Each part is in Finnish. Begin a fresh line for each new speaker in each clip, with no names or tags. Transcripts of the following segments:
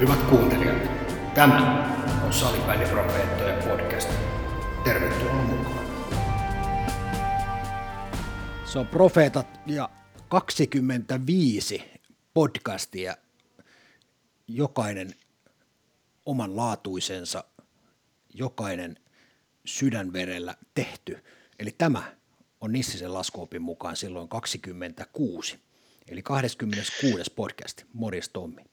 Hyvät kuuntelijat, tämä on Salibändiprofeettojen podcast. Tervetuloa mukaan. Se on Profeetat ja 25 podcastia, jokainen omanlaatuisensa, jokainen sydänverellä tehty. Eli tämä on Nissisen laskuopin mukaan silloin 26, eli 26. podcast. Morjes Tommi.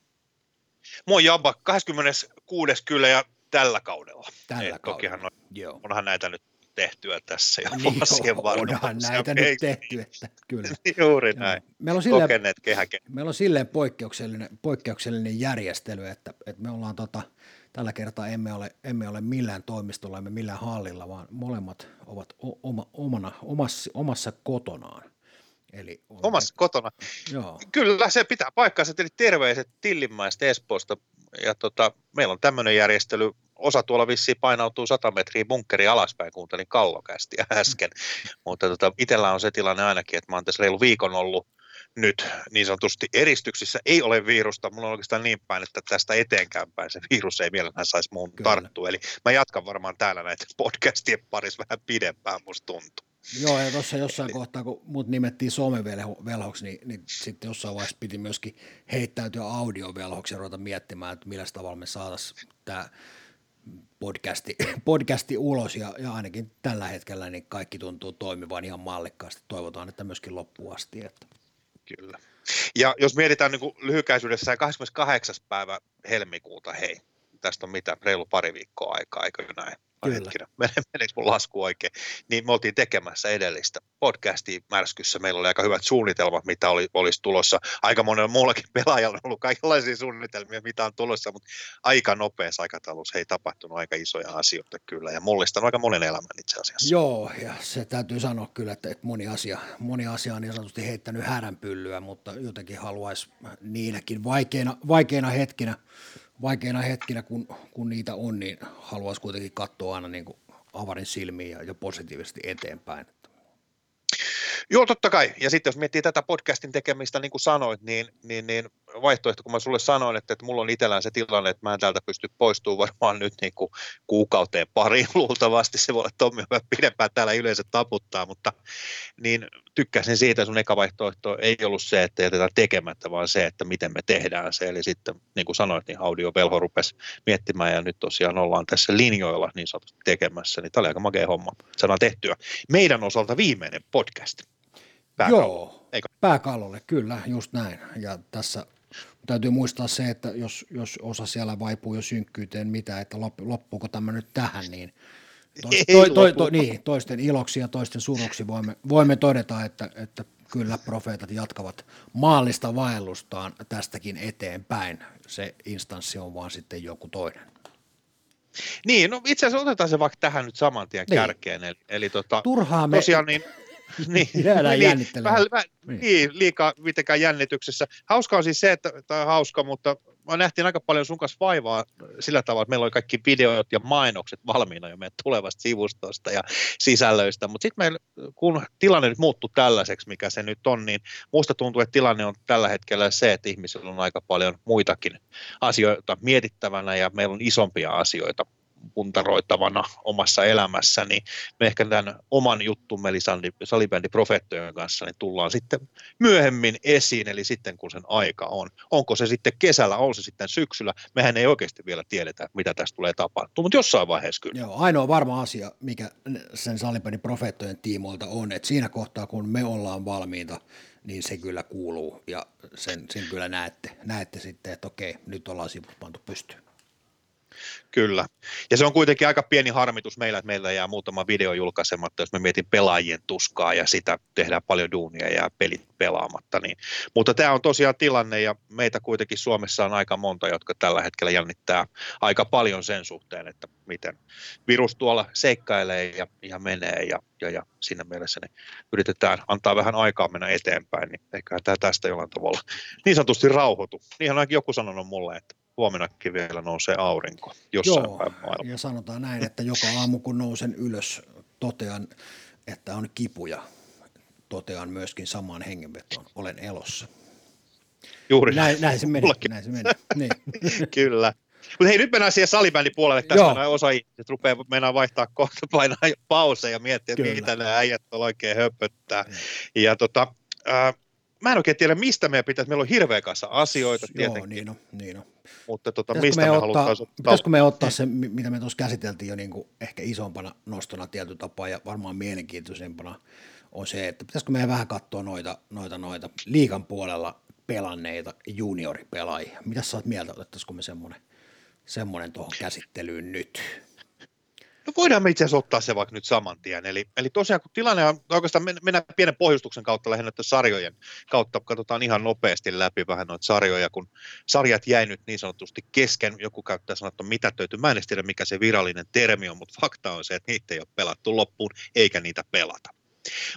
Moi Jabba, 26. kyllä ja tällä kaudella.
Tällä
Ei,
kaudella,
Tokihan on,
Joo.
onhan näitä nyt tehtyä tässä jo
Niin,
vuosien varrella.
onhan näitä nyt tehty, että kyllä.
Juuri näin.
Meillä on silleen,
Kokeneet kehäke.
meillä on silleen poikkeuksellinen, poikkeuksellinen järjestely, että, että me ollaan tota, tällä kertaa emme ole, emme ole millään toimistolla, emme millään hallilla, vaan molemmat ovat o- oma, omana, omassa, omassa kotonaan. Eli olemme-
Omassa kotona.
Joo,
Kyllä se pitää paikkaansa, eli terveiset Tillinmäestä Espoosta. Ja tota, meillä on tämmöinen järjestely, osa tuolla vissiin painautuu 100 metriä bunkkeri alaspäin, kuuntelin kallokästiä äsken. Mutta tota, itsellä on se tilanne ainakin, että mä oon tässä reilu viikon ollut nyt niin sanotusti eristyksissä. Ei ole virusta, mulla on oikeastaan niin päin, että tästä eteenkään päin se virus ei mielellään saisi muun tarttua. Eli mä jatkan varmaan täällä näitä podcastien parissa vähän pidempään, musta tuntuu.
Joo, ja tuossa jossain kohtaa, kun mut nimettiin somevelhoksi, niin, niin sitten jossain vaiheessa piti myöskin heittäytyä audiovelhoksi ja ruveta miettimään, että millä tavalla me saataisiin tämä podcasti, podcasti ulos, ja, ja ainakin tällä hetkellä niin kaikki tuntuu toimivan ihan mallikkaasti. Toivotaan, että myöskin loppuun asti. Että.
Kyllä. Ja jos mietitään niin lyhykäisyydessä 28. päivä helmikuuta, hei, tästä on mitä, reilu pari viikkoa aikaa, eikö näin?
Kyllä.
Hetkinen, meneekö mun lasku oikein? Niin me oltiin tekemässä edellistä podcastia märskyssä. Meillä oli aika hyvät suunnitelmat, mitä oli, olisi tulossa. Aika monella muullakin pelaajalla on ollut kaikenlaisia suunnitelmia, mitä on tulossa, mutta aika nopeassa aikataulussa ei tapahtunut aika isoja asioita kyllä. Ja mullistanut aika monen elämän itse asiassa.
Joo, ja se täytyy sanoa kyllä, että, että moni, asia, moni asia on niin sanotusti heittänyt häränpyllyä, mutta jotenkin haluaisi niinäkin vaikeina, vaikeina hetkinä, vaikeina hetkinä kun, kun niitä on, niin haluaisi kuitenkin katsoa aina niin kuin avarin silmiin ja, ja positiivisesti eteenpäin.
Joo, totta kai. Ja sitten jos miettii tätä podcastin tekemistä, niin kuin sanoit, niin, niin, niin vaihtoehto, kun mä sulle sanoin, että, että mulla on itsellään se tilanne, että mä en täältä pysty poistumaan varmaan nyt niin kuin kuukauteen pariin luultavasti. Se voi olla Tommi vähän pidempään täällä yleensä taputtaa, mutta niin tykkäsin siitä, sun eka vaihtoehto ei ollut se, että jätetään tekemättä, vaan se, että miten me tehdään se. Eli sitten, niin kuin sanoit, niin Audio Velho rupesi miettimään ja nyt tosiaan ollaan tässä linjoilla niin sanotusti tekemässä. Niin tämä oli aika makea homma. Saadaan tehtyä. Meidän osalta viimeinen podcast. Pääkallo.
Joo,
Eikö?
pääkallolle, kyllä, just näin. Ja tässä täytyy muistaa se, että jos, jos osa siellä vaipuu jo synkkyyteen, mitä, että lop- loppuuko tämä nyt tähän, niin tois, toi, toi, toi, niin, toisten iloksi ja toisten suruksi voimme, voimme todeta, että, että kyllä profeetat jatkavat maallista vaellustaan tästäkin eteenpäin. Se instanssi on vaan sitten joku toinen.
Niin, no itse asiassa otetaan se vaikka tähän nyt saman tien
Niin.
kärkeen. Eli, eli tota,
Turhaa me
tosiaan niin, niin,
jäädään
niin, vähän, vähän,
Niin.
niin. liikaa mitenkään jännityksessä. Hauska on siis se, että, tai hauska, mutta mä nähtiin aika paljon sun kanssa vaivaa sillä tavalla, että meillä oli kaikki videot ja mainokset valmiina jo meidän tulevasta sivustosta ja sisällöistä, mutta sitten meillä, kun tilanne nyt muuttui tällaiseksi, mikä se nyt on, niin musta tuntuu, että tilanne on tällä hetkellä se, että ihmisillä on aika paljon muitakin asioita mietittävänä ja meillä on isompia asioita puntaroitavana omassa elämässä, niin me ehkä tämän oman juttumme, eli sali- salibändi Profettojen kanssa, niin tullaan sitten myöhemmin esiin, eli sitten kun sen aika on. Onko se sitten kesällä, on se sitten syksyllä, mehän ei oikeasti vielä tiedetä, mitä tästä tulee tapahtumaan, mutta jossain vaiheessa kyllä.
Joo, ainoa varma asia, mikä sen salipelin profeettojen tiimoilta on, että siinä kohtaa, kun me ollaan valmiita, niin se kyllä kuuluu ja sen, sen kyllä näette, näette sitten, että okei, nyt ollaan sivut pantu pystyyn.
Kyllä. Ja se on kuitenkin aika pieni harmitus meillä, että meillä jää muutama video julkaisematta, jos me mietin pelaajien tuskaa ja sitä tehdään paljon duunia ja pelit pelaamatta. Niin. Mutta tämä on tosiaan tilanne ja meitä kuitenkin Suomessa on aika monta, jotka tällä hetkellä jännittää aika paljon sen suhteen, että miten virus tuolla seikkailee ja, ja menee ja, ja, ja siinä mielessä niin yritetään antaa vähän aikaa mennä eteenpäin, niin eiköhän tämä tästä jollain tavalla niin sanotusti rauhoitu. Niinhän ainakin joku sanonut mulle, että huomenakin vielä nousee aurinko jossain
Joo,
päin maailmaa.
ja sanotaan näin, että joka aamu kun nousen ylös, totean, että on kipuja, totean myöskin samaan hengenvetoon, olen elossa.
Juuri
näin, näin se meni. Näin se meni. Niin.
Kyllä. Mutta hei, nyt mennään siihen salibändin puolelle. Tässä on osa ihmiset rupeaa mennään vaihtaa kohta, painaa pauseja ja miettiä, että mitä nämä äijät oikein höpöttää. Ja tota, äh, mä en oikein tiedä, mistä meidän pitäisi. Meillä on hirveä kanssa asioita tietenkin.
Joo, niin on, niin on.
Mutta tota, mistä me, me ottaa, halutaan?
Pitäisikö me ottaa se, mitä me tuossa käsiteltiin jo niin kuin ehkä isompana nostona tietyllä tapaa ja varmaan mielenkiintoisempana on se, että pitäisikö meidän vähän katsoa noita, noita, noita liikan puolella pelanneita junioripelaajia. Mitä sä oot mieltä, otettaisiko me semmoinen semmoinen tuohon käsittelyyn nyt?
No voidaan me itse asiassa ottaa se vaikka nyt saman tien. Eli, eli tosiaan kun tilanne on, oikeastaan mennään pienen pohjustuksen kautta lähinnä sarjojen kautta, katsotaan ihan nopeasti läpi vähän noita sarjoja, kun sarjat jäi nyt niin sanotusti kesken, joku käyttää sanaa, että mitä töity. Mä en tiedä mikä se virallinen termi on, mutta fakta on se, että niitä ei ole pelattu loppuun, eikä niitä pelata.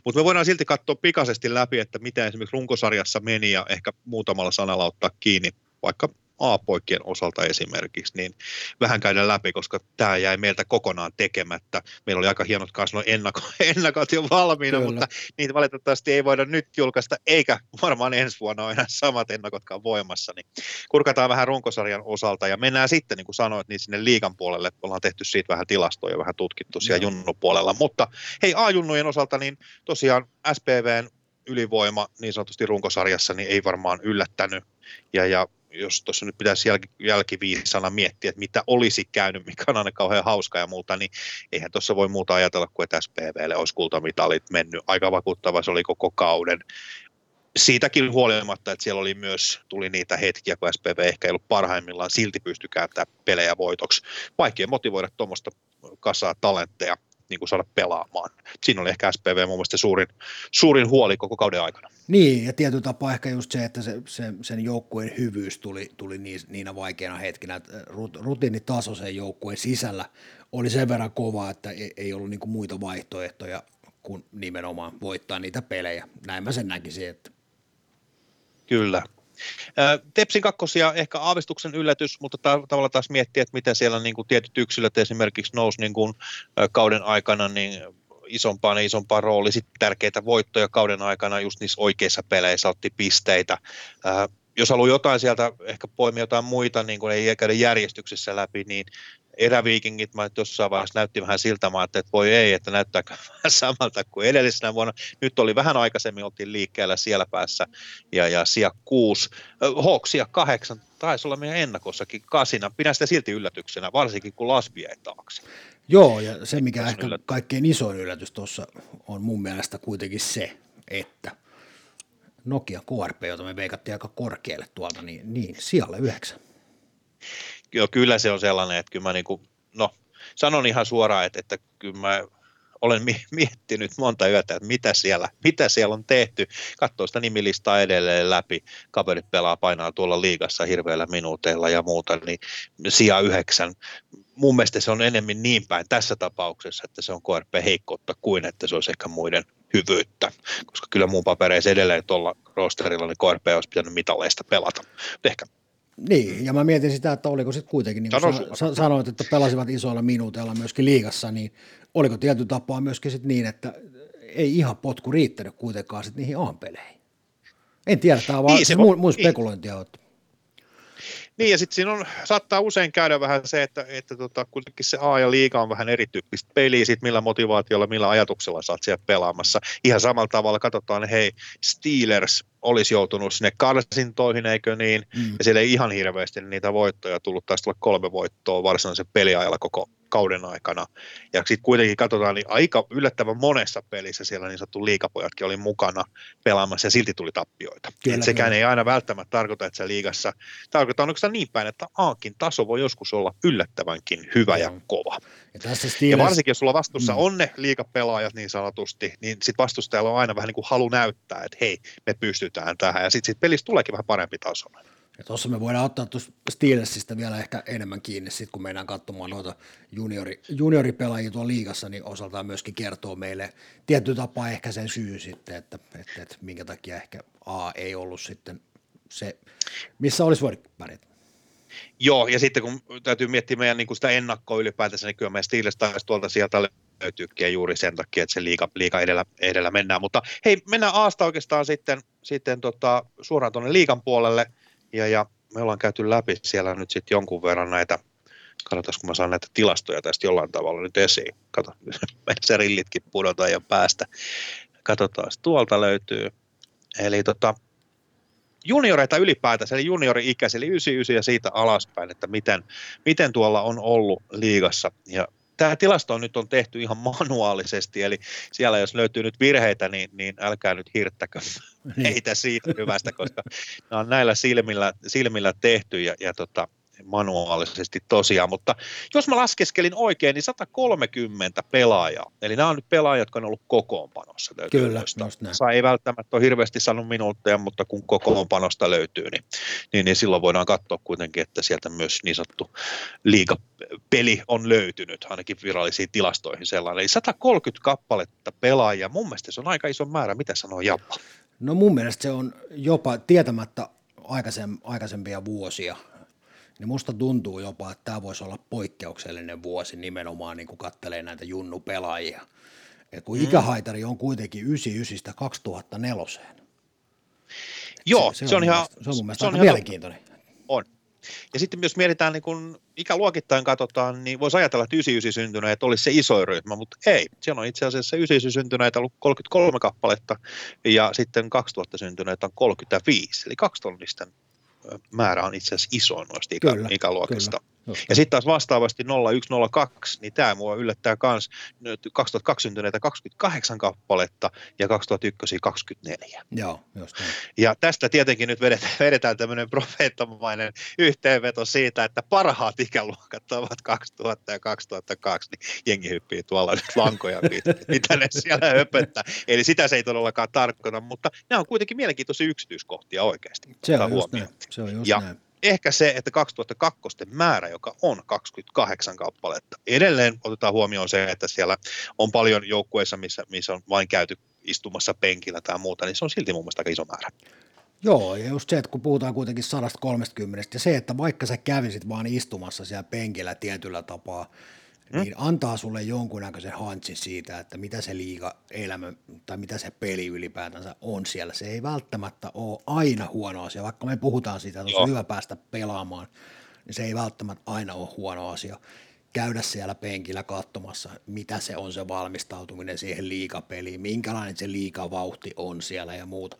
Mutta me voidaan silti katsoa pikaisesti läpi, että mitä esimerkiksi runkosarjassa meni ja ehkä muutamalla sanalla ottaa kiinni vaikka A-poikien osalta esimerkiksi, niin vähän käydä läpi, koska tämä jäi meiltä kokonaan tekemättä. Meillä oli aika hienot kanssa noin ennako, ennakot jo valmiina, Kyllä. mutta niitä valitettavasti ei voida nyt julkaista, eikä varmaan ensi vuonna ole enää samat ennakotkaan voimassa. Niin kurkataan vähän runkosarjan osalta ja mennään sitten, niin kuin sanoit, niin sinne liikan puolelle. Ollaan tehty siitä vähän tilastoja, vähän tutkittu siellä junnupuolella. Mutta hei, A-junnujen osalta, niin tosiaan SPVn ylivoima niin sanotusti runkosarjassa niin ei varmaan yllättänyt. Ja, ja jos tuossa nyt pitäisi jälki, jälkiviisana miettiä, että mitä olisi käynyt, mikä on aina kauhean hauska ja muuta, niin eihän tuossa voi muuta ajatella kuin, että SPVlle olisi kultamitalit mennyt. Aika vakuuttava se oli koko kauden. Siitäkin huolimatta, että siellä oli myös, tuli niitä hetkiä, kun SPV ehkä ei ollut parhaimmillaan, silti pysty kääntämään pelejä voitoksi. Vaikea motivoida tuommoista kasaa talentteja niin kuin saada pelaamaan. Siinä oli ehkä SPV mun mielestä suurin, suurin huoli koko kauden aikana.
Niin, ja tietyllä tapaa ehkä just se, että se, se, sen joukkueen hyvyys tuli, tuli niinä vaikeina hetkinä, että rutiinitaso sen joukkueen sisällä oli sen verran kova, että ei, ei ollut niinku muita vaihtoehtoja kuin nimenomaan voittaa niitä pelejä. Näin mä sen näkisin, että
Kyllä, Tepsin kakkosia ehkä aavistuksen yllätys, mutta ta- tavallaan taas miettiä, että miten siellä niin kuin tietyt yksilöt esimerkiksi nousi niin kuin kauden aikana niin isompaan ja isompaan rooli, sitten tärkeitä voittoja kauden aikana just niissä oikeissa peleissä otti pisteitä. jos haluaa jotain sieltä, ehkä poimia jotain muita, niin kuin ei käydä järjestyksessä läpi, niin eräviikingit, mä jossain vaiheessa näytti vähän siltä, mä että voi ei, että näyttääkö vähän samalta kuin edellisenä vuonna. Nyt oli vähän aikaisemmin, oltiin liikkeellä siellä päässä ja, ja sija kuusi, Hawksia kahdeksan, taisi olla meidän ennakossakin kasina. Pidän sitä silti yllätyksenä, varsinkin kun Lasbi ei taakse.
Joo, ja se mikä ehkä yllätys. kaikkein isoin yllätys tuossa on mun mielestä kuitenkin se, että Nokia KRP, jota me veikattiin aika korkealle tuolta, niin, niin siellä yhdeksän
joo, kyllä se on sellainen, että kyllä mä niin kuin, no, sanon ihan suoraan, että, että kyllä mä olen miettinyt monta yötä, että mitä siellä, mitä siellä on tehty. Katsoo sitä nimilistaa edelleen läpi. Kaverit pelaa, painaa tuolla liigassa hirveillä minuuteilla ja muuta, niin sija yhdeksän. Mun mielestä se on enemmän niin päin tässä tapauksessa, että se on KRP heikkoutta kuin että se olisi ehkä muiden hyvyyttä, koska kyllä muun papereissa edelleen tuolla rosterilla niin KRP olisi pitänyt mitalleista pelata. Ehkä
niin, ja mä mietin sitä, että oliko sitten kuitenkin, niin kuin sa- sanoit, että pelasivat isoilla minuuteilla myöskin liigassa, niin oliko tietty tapaa myöskin sit niin, että ei ihan potku riittänyt kuitenkaan sit niihin A-peleihin. En tiedä, tämä on niin, vaan mun, mun niin. spekulointia. Niin.
Niin, ja sitten siinä on, saattaa usein käydä vähän se, että, että tota, kuitenkin se A ja liiga on vähän erityyppistä peliä, sit millä motivaatiolla, millä ajatuksella sä oot siellä pelaamassa. Ihan samalla tavalla katsotaan, hei, Steelers olisi joutunut sinne karsintoihin, eikö niin, mm. ja siellä ei ihan hirveästi niitä voittoja tullut, taisi tulla kolme voittoa varsinaisen peliajalla koko kauden aikana. Ja sitten kuitenkin katsotaan, niin aika yllättävän monessa pelissä siellä niin sanottu liikapojatkin oli mukana pelaamassa ja silti tuli tappioita. Kyllä, Et sekään kyllä. ei aina välttämättä tarkoita, että se liigassa, tarkoittaa onko niin päin, että Aankin taso voi joskus olla yllättävänkin hyvä ja, ja kova. Ja, tässä Steelers... ja varsinkin jos sulla vastuussa mm. on ne liikapelaajat niin sanotusti, niin sitten vastustajalla on aina vähän niin kuin halu näyttää, että hei, me pystytään tähän ja sitten sit pelissä tuleekin vähän parempi taso.
Ja tuossa me voidaan ottaa tuosta Steelersistä vielä ehkä enemmän kiinni, sit kun mennään katsomaan noita juniori, junioripelaajia tuolla liigassa, niin osaltaan myöskin kertoo meille tietty tapaa ehkä sen syy sitten, että, että, että minkä takia ehkä A ei ollut sitten se, missä olisi voinut pärjätä.
Joo, ja sitten kun täytyy miettiä meidän niin kuin sitä ennakkoa ylipäätänsä, niin kyllä meidän Steelers taisi tuolta sieltä löytyykin juuri sen takia, että se liika, liika edellä, edellä mennään. Mutta hei, mennään Aasta oikeastaan sitten, sitten tota, suoraan tuonne liikan puolelle ja, ja me ollaan käyty läpi siellä nyt sitten jonkun verran näitä, katsotaan kun mä saan näitä tilastoja tästä jollain tavalla nyt esiin. Kato, se rillitkin pudotaan jo päästä. Katsotaan, tuolta löytyy. Eli tota, junioreita ylipäätänsä, eli juniori-ikäisiä, eli 99 ja siitä alaspäin, että miten, miten tuolla on ollut liigassa. Ja tämä tilasto on nyt on tehty ihan manuaalisesti, eli siellä jos löytyy nyt virheitä, niin, niin älkää nyt hirttäkö heitä niin. siitä hyvästä, koska nämä on näillä silmillä, silmillä tehty ja, ja tota, manuaalisesti tosiaan, mutta jos mä laskeskelin oikein, niin 130 pelaajaa, eli nämä on nyt pelaajat, jotka on ollut kokoonpanossa.
Kyllä.
Sa ei välttämättä ole hirveästi saanut minuutteja, mutta kun kokoonpanosta löytyy, niin, niin, niin silloin voidaan katsoa kuitenkin, että sieltä myös niin sanottu liigapeli on löytynyt, ainakin virallisiin tilastoihin sellainen. Eli 130 kappaletta pelaajia, mun mielestä se on aika iso määrä, mitä sanoo Jappa?
No mun mielestä se on jopa tietämättä aikaisempia vuosia, niin musta tuntuu jopa, että tämä voisi olla poikkeuksellinen vuosi nimenomaan, niin kuin kattelee näitä junnu-pelaajia. Et kun mm. ikähaitari on kuitenkin 99 2004.
Joo, se, se,
se,
on, ihan,
se on mun mielestä se on ihan mielenkiintoinen.
On. Ja sitten jos mietitään, niin kun ikäluokittain katsotaan, niin voisi ajatella, että 99 syntyneet olisi se iso ryhmä, mutta ei. Siellä on itse asiassa 99 syntyneitä ollut 33 kappaletta ja sitten 2000 syntyneitä on 35, eli kaksitonnisten määrä on itse asiassa isoin noista ikä, kyllä, ikäluokista. Kyllä. Ja sitten taas vastaavasti 0102, niin tämä mua yllättää myös 2002 syntyneitä 28 kappaletta ja 2001 24.
Joo, just niin.
Ja tästä tietenkin nyt vedetään, vedetään tämmöinen profeettomainen yhteenveto siitä, että parhaat ikäluokat ovat 2000 ja 2002, niin jengi hyppii tuolla nyt lankoja mitä ne siellä höpöttää. Eli sitä se ei todellakaan tarkoita, mutta nämä on kuitenkin mielenkiintoisia yksityiskohtia oikeasti.
Se on just näin. Se on just
ja
näin
ehkä se, että 2002 määrä, joka on 28 kappaletta. Edelleen otetaan huomioon se, että siellä on paljon joukkueissa, missä, missä on vain käyty istumassa penkillä tai muuta, niin se on silti mun mielestä aika iso määrä.
Joo, ja just se, että kun puhutaan kuitenkin 130, ja se, että vaikka sä kävisit vaan istumassa siellä penkillä tietyllä tapaa, mm. niin antaa sulle jonkunnäköisen hantsin siitä, että mitä se liiga elämä tai mitä se peli ylipäätänsä on siellä. Se ei välttämättä ole aina huono asia, vaikka me puhutaan siitä, että on hyvä päästä pelaamaan, niin se ei välttämättä aina ole huono asia käydä siellä penkillä katsomassa, mitä se on se valmistautuminen siihen liikapeliin, minkälainen se liikavauhti on siellä ja muuta.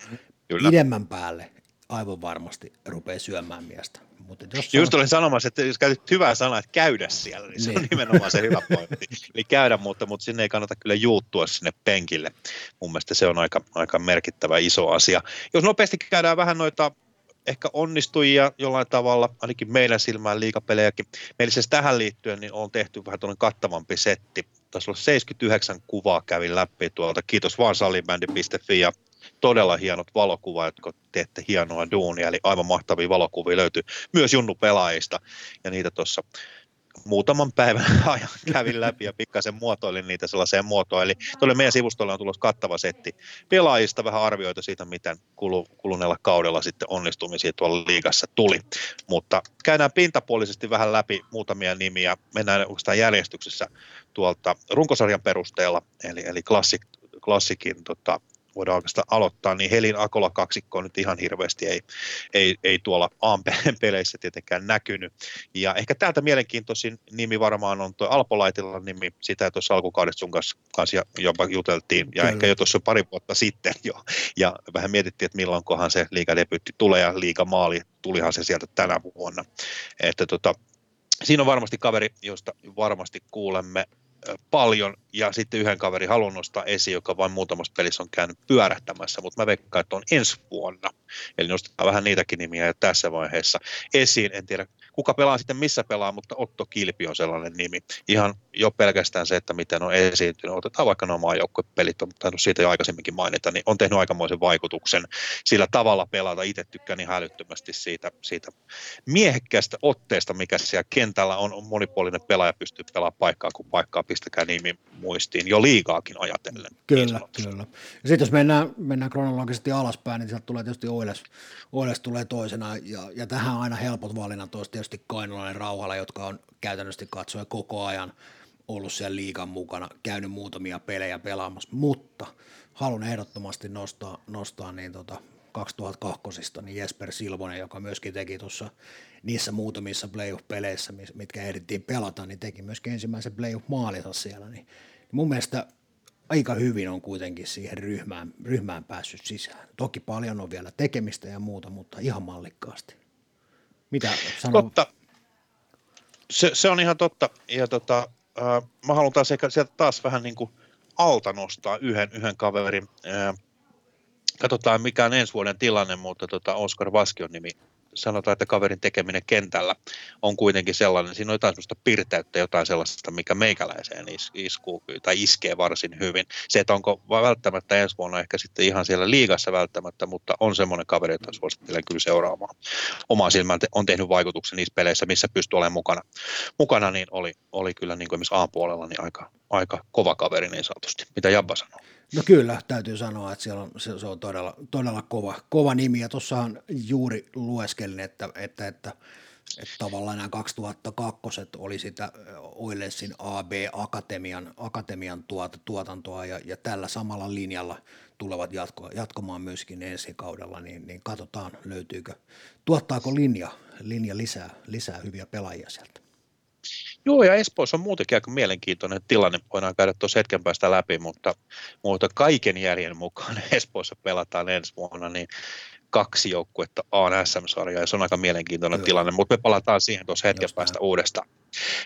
Kyllä. Pidemmän päälle aivan varmasti rupeaa syömään miestä.
Mutta jos Just olin sanomassa, että jos käytit hyvää sanaa, että käydä siellä, niin se niin. on nimenomaan se hyvä pointti. Eli käydä, mutta, mutta sinne ei kannata kyllä juuttua sinne penkille. Mun mielestä se on aika, aika merkittävä iso asia. Jos nopeasti käydään vähän noita ehkä onnistujia jollain tavalla, ainakin meidän silmään liikapelejäkin. Meillä siis tähän liittyen niin on tehty vähän tuollainen kattavampi setti. Taisi olla 79 kuvaa kävin läpi tuolta. Kiitos vaan salibändi.fi ja todella hienot valokuvat, jotka teette hienoa duunia, eli aivan mahtavia valokuvia löytyy myös Junnu pelaajista, ja niitä tuossa muutaman päivän ajan kävin läpi ja pikkasen muotoilin niitä sellaiseen muotoon. Eli tuolle meidän sivustolle on tulossa kattava setti pelaajista, vähän arvioita siitä, miten kulu, kuluneella kaudella sitten onnistumisia tuolla liigassa tuli. Mutta käydään pintapuolisesti vähän läpi muutamia nimiä. Mennään oikeastaan järjestyksessä tuolta runkosarjan perusteella, eli, eli klassik, klassikin tota, voidaan oikeastaan aloittaa, niin Helin Akola kaksikko nyt ihan hirveästi ei, ei, ei tuolla AM-peleissä tietenkään näkynyt. Ja ehkä täältä mielenkiintoisin nimi varmaan on tuo Alpolaitilla nimi, sitä tuossa alkukaudesta sun kanssa, kanssa jopa juteltiin, ja Kyllä. ehkä jo tuossa pari vuotta sitten jo, ja vähän mietittiin, että milloinkohan se liigadebyytti tulee, ja liigamaali tulihan se sieltä tänä vuonna. Että tota, siinä on varmasti kaveri, josta varmasti kuulemme paljon ja sitten yhden kaverin haluan nostaa esiin, joka vain muutamassa pelissä on käynyt pyörähtämässä, mutta mä veikkaan, että on ensi vuonna. Eli nostetaan vähän niitäkin nimiä jo tässä vaiheessa esiin. En tiedä, kuka pelaa sitten missä pelaa, mutta Otto Kilpi on sellainen nimi. Ihan jo pelkästään se, että miten on esiintynyt. Otetaan vaikka nuo maajoukkuepelit, mutta siitä jo aikaisemminkin mainita, niin on tehnyt aikamoisen vaikutuksen sillä tavalla pelata. Itse tykkään niin hälyttömästi siitä, siitä miehekkäästä otteesta, mikä siellä kentällä on. Monipuolinen pelaaja pystyy pelaamaan paikkaa, kun paikkaa pistäkää nimi muistiin jo liikaakin ajatellen.
Kyllä, niin kyllä. Ja sitten jos mennään, mennään kronologisesti alaspäin, niin sieltä tulee tietysti Oiles, Oiles tulee toisena, ja, ja tähän aina helpot valinnat olisi tietysti Kainulainen Rauhala, jotka on käytännössä katsoen koko ajan, ollut siellä liikan mukana, käynyt muutamia pelejä pelaamassa, mutta haluan ehdottomasti nostaa, nostaa niin tota 2002 niin Jesper Silvonen, joka myöskin teki tuossa niissä muutamissa playoff-peleissä, mitkä ehdittiin pelata, niin teki myöskin ensimmäisen playoff-maalinsa siellä, niin mun mielestä aika hyvin on kuitenkin siihen ryhmään, ryhmään päässyt sisään. Toki paljon on vielä tekemistä ja muuta, mutta ihan mallikkaasti. Mitä sanoo?
Totta. Se, se, on ihan totta. Ja tota, äh, mä haluan taas ehkä sieltä taas vähän niin kuin alta nostaa yhden, yhden kaverin. Äh, katsotaan mikä on ensi vuoden tilanne, mutta tota Oskar Vaskion nimi sanotaan, että kaverin tekeminen kentällä on kuitenkin sellainen, siinä on jotain sellaista pirteyttä, jotain sellaista, mikä meikäläiseen is, iskuu, tai iskee varsin hyvin. Se, että onko välttämättä ensi vuonna ehkä sitten ihan siellä liigassa välttämättä, mutta on semmoinen kaveri, jota suosittelen kyllä seuraamaan. Oma silmään on tehnyt vaikutuksen niissä peleissä, missä pystyy olemaan mukana. Mukana niin oli, oli kyllä niin kuin esimerkiksi A-puolella niin aika, aika kova kaveri niin sanotusti. Mitä Jabba sanoo?
No kyllä, täytyy sanoa, että siellä on, se, se on todella, todella kova, kova nimi, ja tuossahan juuri lueskelin, että, että, että, että tavallaan nämä 2002 oli sitä Oilesin AB-akatemian akatemian tuota, tuotantoa, ja, ja tällä samalla linjalla tulevat jatko, jatkomaan myöskin ensi kaudella, niin, niin katsotaan löytyykö, tuottaako linja, linja lisää, lisää hyviä pelaajia sieltä.
Joo, ja Espoossa on muutenkin aika mielenkiintoinen tilanne, voidaan käydä tuossa hetken päästä läpi, mutta, mutta kaiken järjen mukaan Espoossa pelataan ensi vuonna, niin kaksi joukkuetta on SM-sarja, ja se on aika mielenkiintoinen Joo. tilanne, mutta me palataan siihen tuossa hetken Jostain. päästä uudestaan.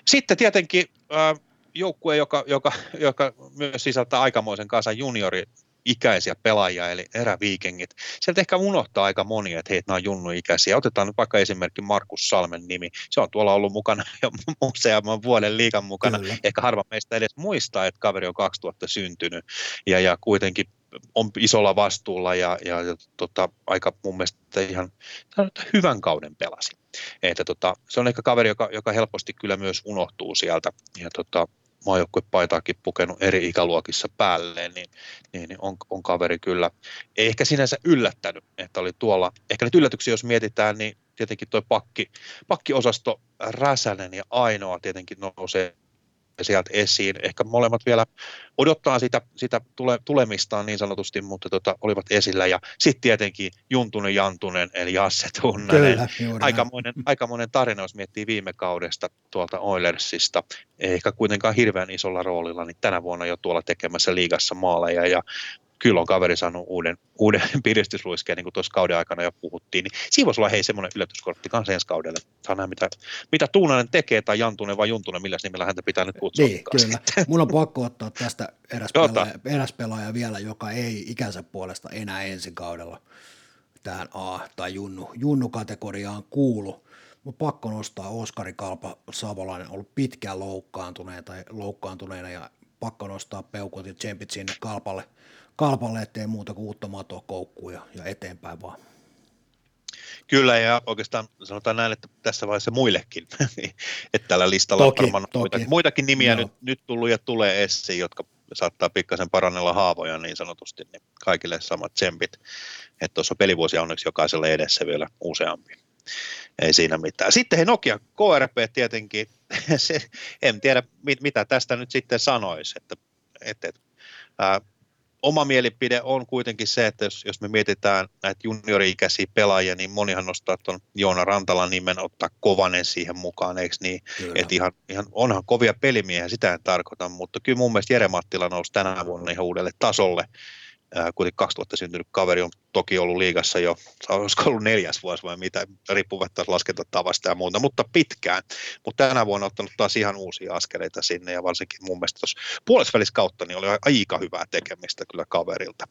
Sitten tietenkin äh, joukkue, joka, joka, joka myös sisältää aikamoisen kansan juniori ikäisiä pelaajia, eli eräviikengit. Sieltä ehkä unohtaa aika moni, että heitä on junnu-ikäisiä. Otetaan nyt vaikka esimerkki Markus Salmen nimi. Se on tuolla ollut mukana jo useamman vuoden liikan mukana. Kyllä. Ehkä harva meistä edes muistaa, että kaveri on 2000 syntynyt ja, ja kuitenkin on isolla vastuulla ja, ja, ja tota, aika mun mielestä ihan hyvän kauden pelasi. Että tota, se on ehkä kaveri, joka, joka helposti kyllä myös unohtuu sieltä. Ja tota, maajoukkuepaitaakin pukenut eri ikäluokissa päälleen, niin, niin, niin on, on kaveri kyllä. Ei ehkä sinänsä yllättänyt, että oli tuolla. Ehkä nyt yllätyksiä, jos mietitään, niin tietenkin tuo pakki, pakkiosasto Räsänen ja Ainoa tietenkin nousee sieltä esiin. Ehkä molemmat vielä odottaa sitä, sitä tule, tulemistaan niin sanotusti, mutta tota, olivat esillä. Ja sitten tietenkin Juntunen Jantunen, eli Jasse Tunnanen. aikamoinen, aikamoinen tarina, jos miettii viime kaudesta tuolta Oilersista. Eikä kuitenkaan hirveän isolla roolilla, niin tänä vuonna jo tuolla tekemässä liigassa maaleja. Ja kyllä on kaveri saanut uuden, uuden piristysluiskeen, niin kuin tuossa kauden aikana jo puhuttiin, niin siinä voisi olla hei semmoinen yllätyskortti kanssa ensi kaudelle. Saa nähdä, mitä, mitä Tuunanen tekee, tai Jantunen vai Juntunen, millä nimellä häntä pitää nyt kutsua.
Niin, kyllä. Sitten. Mun on pakko ottaa tästä eräs pelaaja, eräs pelaaja vielä, joka ei ikänsä puolesta enää ensi kaudella tähän A- tai junnu, junnu-kategoriaan kuulu. Mutta pakko nostaa Oskari Kalpa Savolainen, ollut pitkään loukkaantuneena, tai loukkaantuneena ja pakko nostaa peukut ja tsempit sinne Kalpalle – kalpalle, ettei muuta kuin uutta matoa koukkuun ja, ja eteenpäin vaan.
Kyllä, ja oikeastaan sanotaan näin, että tässä vaiheessa muillekin, että tällä listalla toki, on varmaan toki. Muita, muitakin nimiä nyt, nyt tullut ja tulee esiin, jotka saattaa pikkasen parannella haavoja niin sanotusti, niin kaikille samat tsempit. Että tuossa pelivuosia onneksi jokaisella edessä vielä useampi. Ei siinä mitään. Sitten he Nokia KRP tietenkin, se, en tiedä mit, mitä tästä nyt sitten sanoisi, että, että, että ää, oma mielipide on kuitenkin se, että jos, jos me mietitään näitä juniori-ikäisiä pelaajia, niin monihan nostaa tuon Joona Rantalan nimen, ottaa Kovanen siihen mukaan, eikö niin? Että ihan, ihan, onhan kovia pelimiehiä, sitä en tarkoita, mutta kyllä mun mielestä Jere Mattila nousi tänä vuonna ihan uudelle tasolle kuitenkin 2000 syntynyt kaveri on toki ollut liigassa jo, olisiko ollut neljäs vuosi vai mitä, riippuvat taas laskentatavasta ja muuta, mutta pitkään. Mutta tänä vuonna ottanut taas ihan uusia askeleita sinne ja varsinkin mun mielestä tuossa puolesvälis kautta niin oli aika hyvää tekemistä kyllä kaverilta.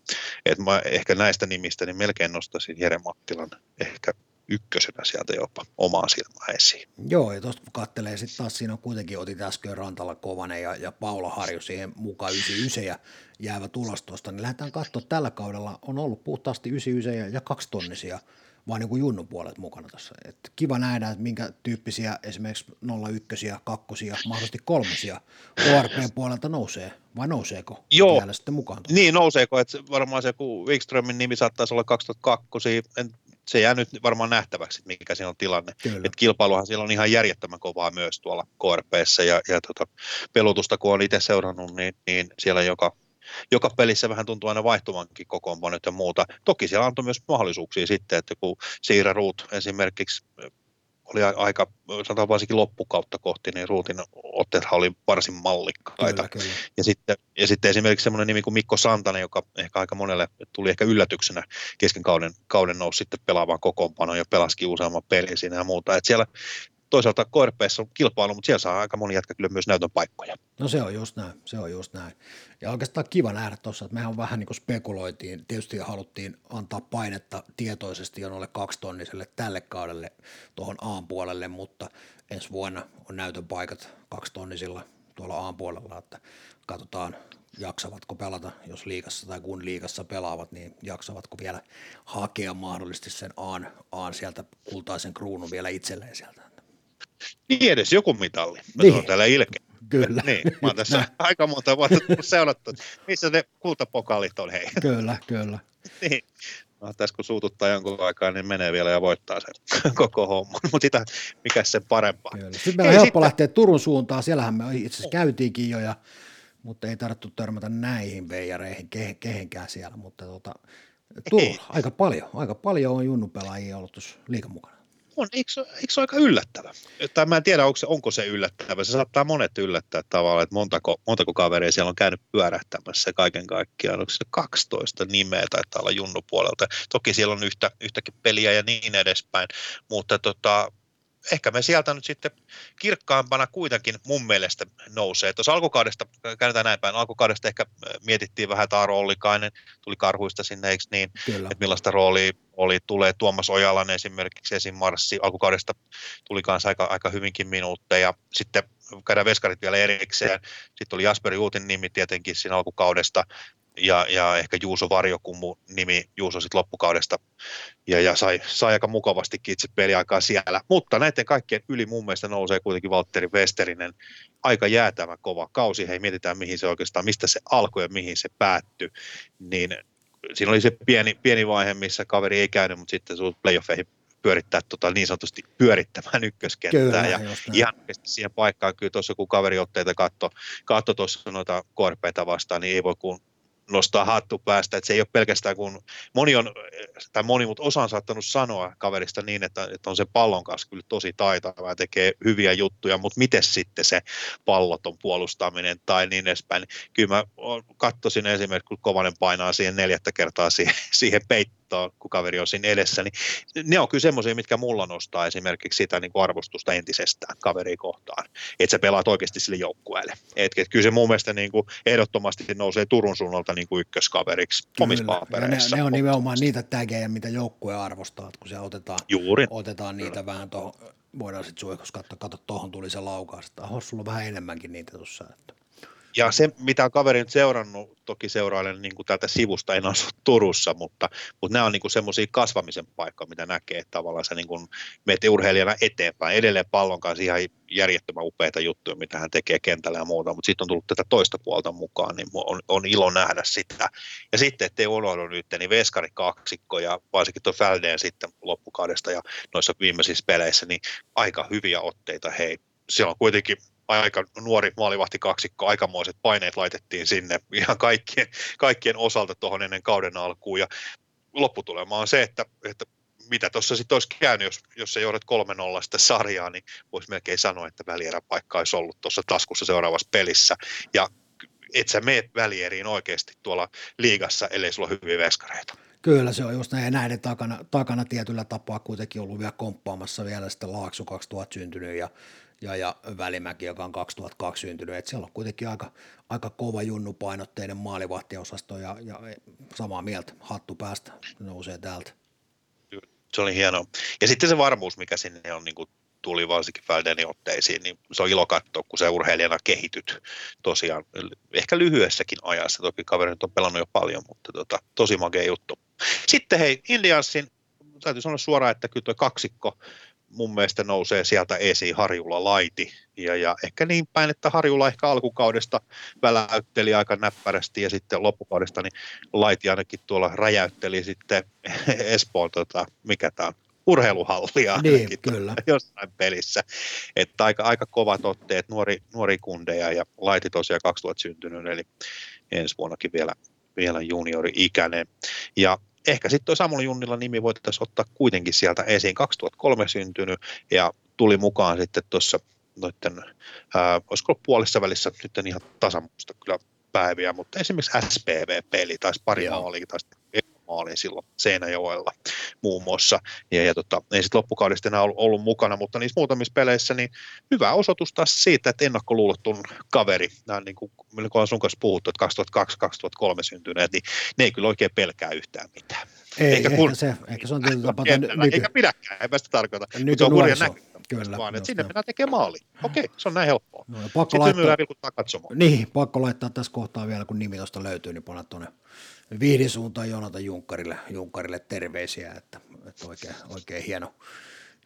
Et mä ehkä näistä nimistä niin melkein nostaisin Jere Mattilan ehkä ykkösenä sieltä jopa omaa silmää esiin.
Joo, ja tuosta kun katselee, sitten taas siinä on kuitenkin otit äsken Rantala Kovanen ja, ja Paula Harju siihen mukaan 99 ja jäävä tulos tuosta, niin lähdetään katsoa, tällä kaudella on ollut puhtaasti 99 ja kaksi tonnisia vaan niin kuin junnun puolet mukana tässä. Et kiva nähdä, että minkä tyyppisiä esimerkiksi 01, 2, mahdollisesti kolmosia ORP puolelta nousee, vai nouseeko
Joo,
vielä sitten mukaan?
Tuossa? Niin, nouseeko, että varmaan se kun Wikströmin nimi saattaisi olla 2002, en se jää nyt varmaan nähtäväksi, mikä siinä on tilanne. Et kilpailuhan siellä on ihan järjettömän kovaa myös tuolla KRPssä ja, ja tota, pelutusta kun on itse seurannut, niin, niin siellä joka, joka pelissä vähän tuntuu aina vaihtuvankin kokoonpanot ja muuta. Toki siellä antoi myös mahdollisuuksia sitten, että kun Siira Ruut esimerkiksi oli aika, sanotaan varsinkin loppukautta kohti, niin Ruutin otteethan oli varsin mallikkaita. Kyllä, kyllä. Ja, sitten, ja sitten esimerkiksi semmoinen nimi kuin Mikko Santanen, joka ehkä aika monelle tuli ehkä yllätyksenä kesken kauden, kauden nousi sitten pelaavaan kokoonpanoon ja pelasikin useamman pelin siinä ja muuta. Et siellä toisaalta KRPssä on kilpailu, mutta siellä saa aika moni jätkä kyllä myös näytön paikkoja.
No se on just näin, se on just näin. Ja oikeastaan kiva nähdä tuossa, että mehän vähän niin kuin spekuloitiin, tietysti haluttiin antaa painetta tietoisesti jo noille kaksitonniselle tälle kaudelle tuohon A-puolelle, mutta ensi vuonna on näytön paikat kaksitonnisilla tuolla A-puolella, että katsotaan jaksavatko pelata, jos liikassa tai kun liikassa pelaavat, niin jaksavatko vielä hakea mahdollisesti sen Aan, Aan sieltä kultaisen kruunun vielä itselleen sieltä.
Niin edes joku mitalli. Mä niin. tuon täällä ilkeä.
Kyllä.
Niin, mä oon tässä aika monta vuotta seurattu, missä ne kultapokalit on, hei.
Kyllä, kyllä.
niin. No, tässä kun suututtaa jonkun aikaa, niin menee vielä ja voittaa sen koko homman. Mutta sitä, mikä se parempaa.
Kyllä. Sitten meillä on helppo sitten... lähteä Turun suuntaan. Siellähän me itse asiassa käytiinkin jo, ja, mutta ei tarvittu törmätä näihin veijareihin ke, kehenkään siellä. Mutta tuota, Turun, aika paljon, aika paljon on junnupelaajia ollut tuossa liikan mukana
on, eikö, eikö se ole aika yllättävä? Tai mä en tiedä, onko se, onko se yllättävä. Se saattaa monet yllättää tavallaan, että montako, montako kaveria siellä on käynyt pyörähtämässä kaiken kaikkiaan. Onko se 12 nimeä taitaa olla Junnu puolelta. Toki siellä on yhtä, yhtäkin peliä ja niin edespäin, mutta tota, ehkä me sieltä nyt sitten kirkkaampana kuitenkin mun mielestä nousee. Tuossa alkukaudesta, käännetään näin päin, alkukaudesta ehkä mietittiin vähän, että Aaro Ollikainen tuli karhuista sinne, eikö niin, Kyllä. että millaista roolia oli, tulee Tuomas Ojalan esimerkiksi esim. Marssi, alkukaudesta tuli kanssa aika, aika hyvinkin minuutteja, sitten käydään veskarit vielä erikseen, sitten oli Jasper Juutin nimi tietenkin siinä alkukaudesta, ja, ja ehkä Juuso Varjokummu nimi Juuso sitten loppukaudesta ja, ja sai, sai aika mukavastikin itse peliaikaa siellä. Mutta näiden kaikkien yli mun mielestä nousee kuitenkin Valtteri Westerinen aika jäätävä kova kausi. Hei, mietitään mihin se oikeastaan, mistä se alkoi ja mihin se päättyi. Niin siinä oli se pieni, pieni vaihe, missä kaveri ei käynyt, mutta sitten sinut playoffeihin pyörittää tota, niin sanotusti pyörittämään ykköskenttää. Kyllä, ja ihan siihen paikkaan kyllä tuossa kun kaveriotteita katto, katso tuossa noita korpeita vastaan, niin ei voi kuin nostaa hattu päästä, että se ei ole pelkästään kun moni on, tai moni, mutta osa on saattanut sanoa kaverista niin, että, että on se pallon kanssa kyllä tosi taitava ja tekee hyviä juttuja, mutta miten sitten se palloton puolustaminen tai niin edespäin. Kyllä mä katsoisin esimerkiksi, kun Kovanen painaa siihen neljättä kertaa siihen, siihen peittoon, kun kaveri on siinä edessä, niin ne on kyllä semmoisia, mitkä mulla nostaa esimerkiksi sitä niin kuin arvostusta entisestään kaveri kohtaan, että sä pelaat oikeasti sille joukkueelle. Että et kyllä se mun mielestä niin kuin ehdottomasti nousee Turun suunnalta niin kuin ykköskaveriksi omissa papereissa.
Ne, ne, on nimenomaan niitä tägejä, mitä joukkue arvostaa, kun se otetaan,
Juuri.
otetaan niitä vähän tuohon, voidaan sitten suihkus katsoa, katso, tuohon tuli se laukaus, että sulla on vähän enemmänkin niitä tuossa. Että
ja se, mitä kaveri nyt seurannut, toki seurailen niin täältä sivusta, en asu Turussa, mutta, mutta nämä on niin semmoisia kasvamisen paikkoja, mitä näkee, että tavallaan sä niin kuin meet urheilijana eteenpäin. Edelleen pallon kanssa ihan järjettömän upeita juttuja, mitä hän tekee kentällä ja muuta, mutta sitten on tullut tätä toista puolta mukaan, niin on, on ilo nähdä sitä. Ja sitten, ettei unohdu nyt, niin Veskari kaksikko ja varsinkin tuo Fäldeen sitten loppukaudesta ja noissa viimeisissä peleissä, niin aika hyviä otteita hei. Siellä on kuitenkin aika nuori maalivahti kaksikko, aikamoiset paineet laitettiin sinne ihan kaikkien, kaikkien osalta tuohon ennen kauden alkuun ja lopputulema on se, että, että mitä tuossa sitten olisi käynyt, jos, jos sä johdat 3-0 sitä sarjaa, niin voisi melkein sanoa, että välieräpaikka olisi ollut tuossa taskussa seuraavassa pelissä. Ja et sä meet välieriin oikeasti tuolla liigassa, ellei sulla ole hyviä veskareita.
Kyllä se on just näin, näiden takana, takana tietyllä tapaa kuitenkin ollut vielä komppaamassa vielä sitten Laakso 2000 syntynyt ja ja, ja Välimäki, joka on 2002 syntynyt, että siellä on kuitenkin aika, aika kova junnupainotteinen maalivahtiosasto ja, ja samaa mieltä, hattu päästä nousee täältä.
Se oli hienoa. Ja sitten se varmuus, mikä sinne on niin kuin tuli varsinkin Fäldenin otteisiin, niin se on ilo katsoa, kun se urheilijana kehityt tosiaan ehkä lyhyessäkin ajassa. Toki kaveri nyt on pelannut jo paljon, mutta tota, tosi makea juttu. Sitten hei, Indiansin, täytyy sanoa suoraan, että kyllä tuo kaksikko mun mielestä nousee sieltä esiin Harjula Laiti. Ja, ja ehkä niin päin, että Harjula ehkä alkukaudesta väläytteli aika näppärästi ja sitten loppukaudesta niin Laiti ainakin tuolla räjäytteli sitten Espoon, tota, mikä tämä on, urheiluhallia
niin, kyllä.
jossain pelissä. Että aika, aika kovat otteet, nuori, nuori kundeja ja Laiti tosiaan 2000 syntynyt, eli ensi vuonnakin vielä, vielä juniori-ikäinen. Ja ehkä sitten tuo Samuel Junnilla nimi voitaisiin ottaa kuitenkin sieltä esiin. 2003 syntynyt ja tuli mukaan sitten tuossa noiden, ää, olisiko ollut puolessa välissä nyt en ihan tasan kyllä päiviä, mutta esimerkiksi SPV-peli taisi pari maalia, taisi maalin silloin Seinäjoella muun muassa. Ja, ja tota, ei sitten loppukaudesta enää ollut, ollut, mukana, mutta niissä muutamissa peleissä niin hyvä osoitus taas siitä, että ennakkoluulotun kaveri, nämä niin kuin, kun on sun kanssa puhuttu, että 2002-2003 syntyneet, niin ne ei kyllä oikein pelkää yhtään mitään.
Ei, eikä, kun, se, eikä se on tietysti tapa.
Nyky... Eikä pidäkään, eipä sitä tarkoita. Nyt se on hurjan näkyvä. Kyllä, vaan että sinne mennään tekemään maali. Okei, se on näin helppoa. No, pakko Sitten laittaa, vilkuttaa katsomaan.
Niin, pakko laittaa tässä kohtaa vielä, kun nimi tuosta löytyy, niin panna tuonne vihdin suuntaan Jonatan Junkkarille, Junkkarille terveisiä, että, että oikein, oikein hieno,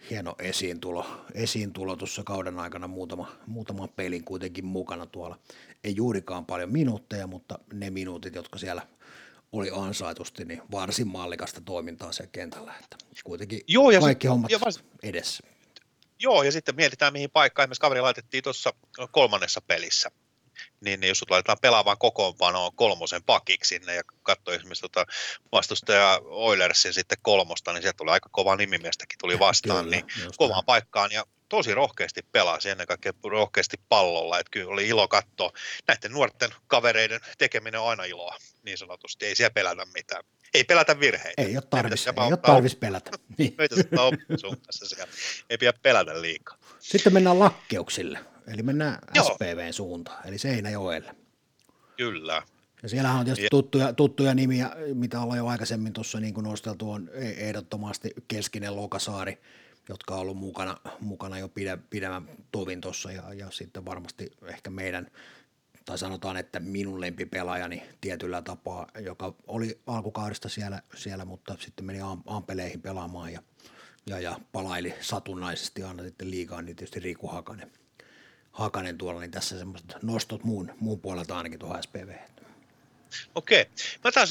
hieno esiintulo, esiintulo tuossa kauden aikana muutama, muutama pelin kuitenkin mukana tuolla. Ei juurikaan paljon minuutteja, mutta ne minuutit, jotka siellä oli ansaitusti, niin varsin mallikasta toimintaa siellä kentällä. Että kuitenkin Joo, ja kaikki se, hommat ja vars... edessä.
Joo, ja sitten mietitään, mihin paikkaan. Esimerkiksi kaveri laitettiin tuossa kolmannessa pelissä niin, niin jos sut laitetaan pelaamaan kokoonpanoon kolmosen pakiksi sinne ja katsoo esimerkiksi tota vastustaja Oilersin sitten kolmosta, niin sieltä tuli aika kova nimimiestäkin tuli vastaan, Kyllä, niin kovaan paikkaan ja tosi rohkeasti pelasi, ennen kaikkea rohkeasti pallolla, että kyllä oli ilo katsoa. Näiden nuorten kavereiden tekeminen on aina iloa, niin sanotusti, ei siellä pelätä mitään. Ei pelätä virheitä.
Ei ole tarvis, ei, ei ole tarvis pelätä. Niin.
ei pidä pelätä liikaa.
Sitten mennään lakkeuksille. Eli mennään Joo. SPVn suuntaan, eli Seinäjoelle.
Kyllä.
Ja siellähän on tietysti tuttuja, tuttuja nimiä, mitä ollaan jo aikaisemmin tuossa niin nosteltu, on e- ehdottomasti Keskinen Lokasaari, jotka on ollut mukana, mukana jo pide, pidemmän tovin tuossa, ja, ja sitten varmasti ehkä meidän, tai sanotaan, että minun lempipelaajani tietyllä tapaa, joka oli alkukaudesta siellä, siellä mutta sitten meni Ampeleihin pelaamaan ja, ja, ja palaili satunnaisesti aina sitten liigaan, niin tietysti Riku Hakanen. Hakanen tuolla, niin tässä semmoiset nostot muun, muun puolelta ainakin tuohon SPV.
Okei. Mä taas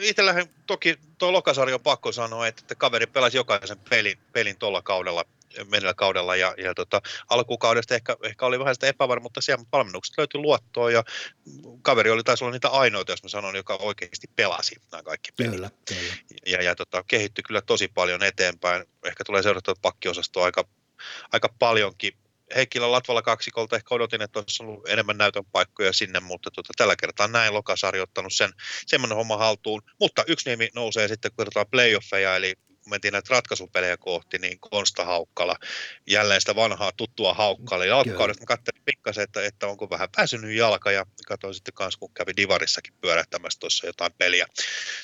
itsellähän toki tuo Lokasari on pakko sanoa, että, että kaveri pelasi jokaisen pelin, pelin tuolla kaudella menellä kaudella ja, ja tota, alkukaudesta ehkä, ehkä oli vähän sitä epävarmuutta siellä valmennuksesta löytyi luottoa ja kaveri oli taisi olla niitä ainoita, jos mä sanon, joka oikeasti pelasi nämä kaikki pelit. Kyllä, kyllä. Ja, ja tota, kehittyi kyllä tosi paljon eteenpäin. Ehkä tulee seurattua pakkiosastoa aika, aika paljonkin Heikkilä Latvala kaksikolta ehkä odotin, että olisi ollut enemmän näytön paikkoja sinne, mutta tuota, tällä kertaa näin Lokasari ottanut sen semmoinen homma haltuun. Mutta yksi nimi nousee sitten, kun katsotaan playoffeja, eli kun mentiin näitä ratkaisupelejä kohti, niin Konsta Haukkala, jälleen sitä vanhaa tuttua Haukkala. Ja alkukaudesta mä katselin pikkasen, että, että onko vähän pääsynyt jalka ja katsoin sitten kanssa, kun kävi Divarissakin pyörähtämässä tuossa jotain peliä.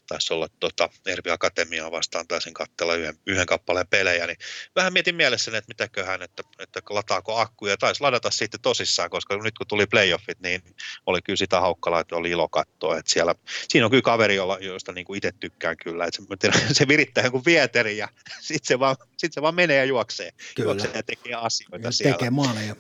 Taisi olla tota, Ervi Akatemiaa vastaan, taisin katsella yhden, yhden kappaleen pelejä, niin vähän mietin mielessäni, että mitäköhän, että, että lataako akkuja. Taisi ladata sitten tosissaan, koska nyt kun tuli playoffit, niin oli kyllä sitä Haukkalaa, että oli ilo katsoa. Että siellä, siinä on kyllä kaveri, jolla, josta niin kuin itse tykkään kyllä. Että se, se virittää jonkun vie Peterin ja sitten se, vaan, sit se vaan menee ja juoksee. Kyllä. Juoksee ja tekee asioita ja siellä.
Tekee maaleja.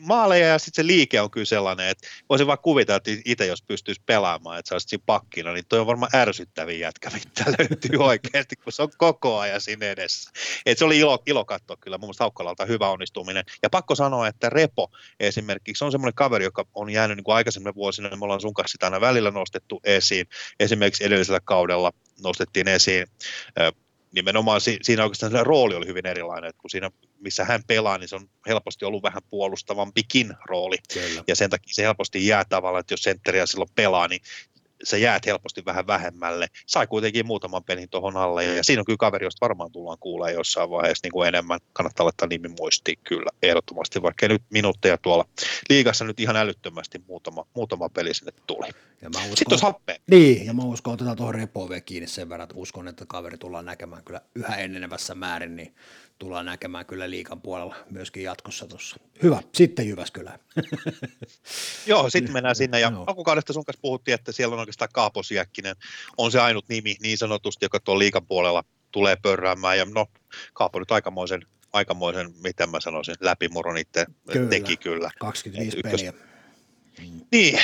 Maaleja ja sitten se liike on kyllä sellainen, että voisin vaan kuvitella, että itse jos pystyisi pelaamaan, että sä olisit siinä pakkina, niin toi on varmaan ärsyttäviä jätkä, mitä löytyy oikeasti, kun se on koko ajan siinä edessä. Et se oli ilo, ilo katsoa kyllä, mun mielestä Haukkalalta hyvä onnistuminen. Ja pakko sanoa, että Repo esimerkiksi on semmoinen kaveri, joka on jäänyt niin kuin aikaisemmin vuosina, me ollaan sun kanssa sitä aina välillä nostettu esiin. Esimerkiksi edellisellä kaudella nostettiin esiin nimenomaan siinä oikeastaan se rooli oli hyvin erilainen, että kun siinä, missä hän pelaa, niin se on helposti ollut vähän puolustavampikin rooli. Kyllä. Ja sen takia se helposti jää tavallaan, että jos sentteriä silloin pelaa, niin sä jäät helposti vähän vähemmälle. Sai kuitenkin muutaman pelin tuohon alle, ja siinä on kyllä kaveri, josta varmaan tullaan kuulee jossain vaiheessa niin kuin enemmän. Kannattaa laittaa nimi muistiin kyllä, ehdottomasti, vaikka nyt minuutteja tuolla liigassa nyt ihan älyttömästi muutama, muutama peli sinne tuli. Ja mä uskon, Sitten olisi happea.
Niin, ja mä uskon, että otetaan tuohon repoon vielä kiinni sen verran, että uskon, että kaveri tullaan näkemään kyllä yhä enenevässä määrin, niin tullaan näkemään kyllä liikan puolella myöskin jatkossa tuossa. Hyvä, sitten Jyväskylä.
Joo, sitten mennään sinne. Ja no. alkukaudesta sun kanssa puhuttiin, että siellä on oikeastaan Kaapos Jäkkinen. On se ainut nimi niin sanotusti, joka tuon liikan puolella tulee pörräämään. Ja no, Kaapo nyt aikamoisen aikamoisen, miten mä sanoisin, läpimurron itse kyllä. teki kyllä.
25 ykkös, peliä.
Niin,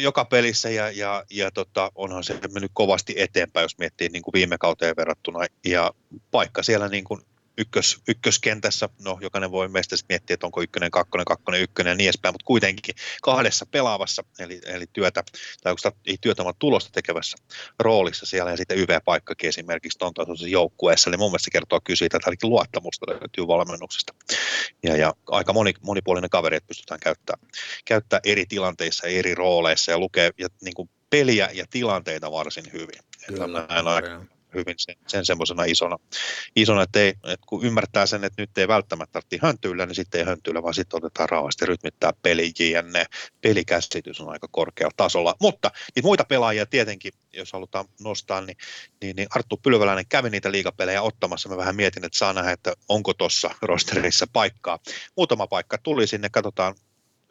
joka pelissä ja, ja, ja tota, onhan se mennyt kovasti eteenpäin, jos miettii niin kuin viime kauteen verrattuna. Ja paikka siellä niin kuin ykkös, ykköskentässä, no jokainen voi meistä miettiä, että onko ykkönen, kakkonen, kakkonen, ykkönen ja niin edespäin, mutta kuitenkin kahdessa pelaavassa, eli, eli työtä, tai onko ei työtä, vaan tulosta tekevässä roolissa siellä, ja sitten YV-paikkakin esimerkiksi tuon tasoisessa joukkueessa, eli mun mielestä se kertoo kyllä siitä, että ainakin luottamusta löytyy valmennuksesta. Ja, ja aika moni, monipuolinen kaveri, että pystytään käyttämään, käyttää eri tilanteissa, eri rooleissa, ja lukee ja, niin kuin peliä ja tilanteita varsin hyvin. Kyllä, että mä en hyvin sen, sen semmoisena isona, isona että, ei, että kun ymmärtää sen, että nyt ei välttämättä tarvitse höntyillä, niin sitten ei höntyillä, vaan sitten otetaan rauhasti rytmittää peli JNE. Pelikäsitys on aika korkealla tasolla, mutta niitä muita pelaajia tietenkin, jos halutaan nostaa, niin, niin, niin Arttu Pylväläinen kävi niitä liigapelejä ottamassa. Mä vähän mietin, että saa nähdä, että onko tuossa rosterissa paikkaa. Muutama paikka tuli sinne, katsotaan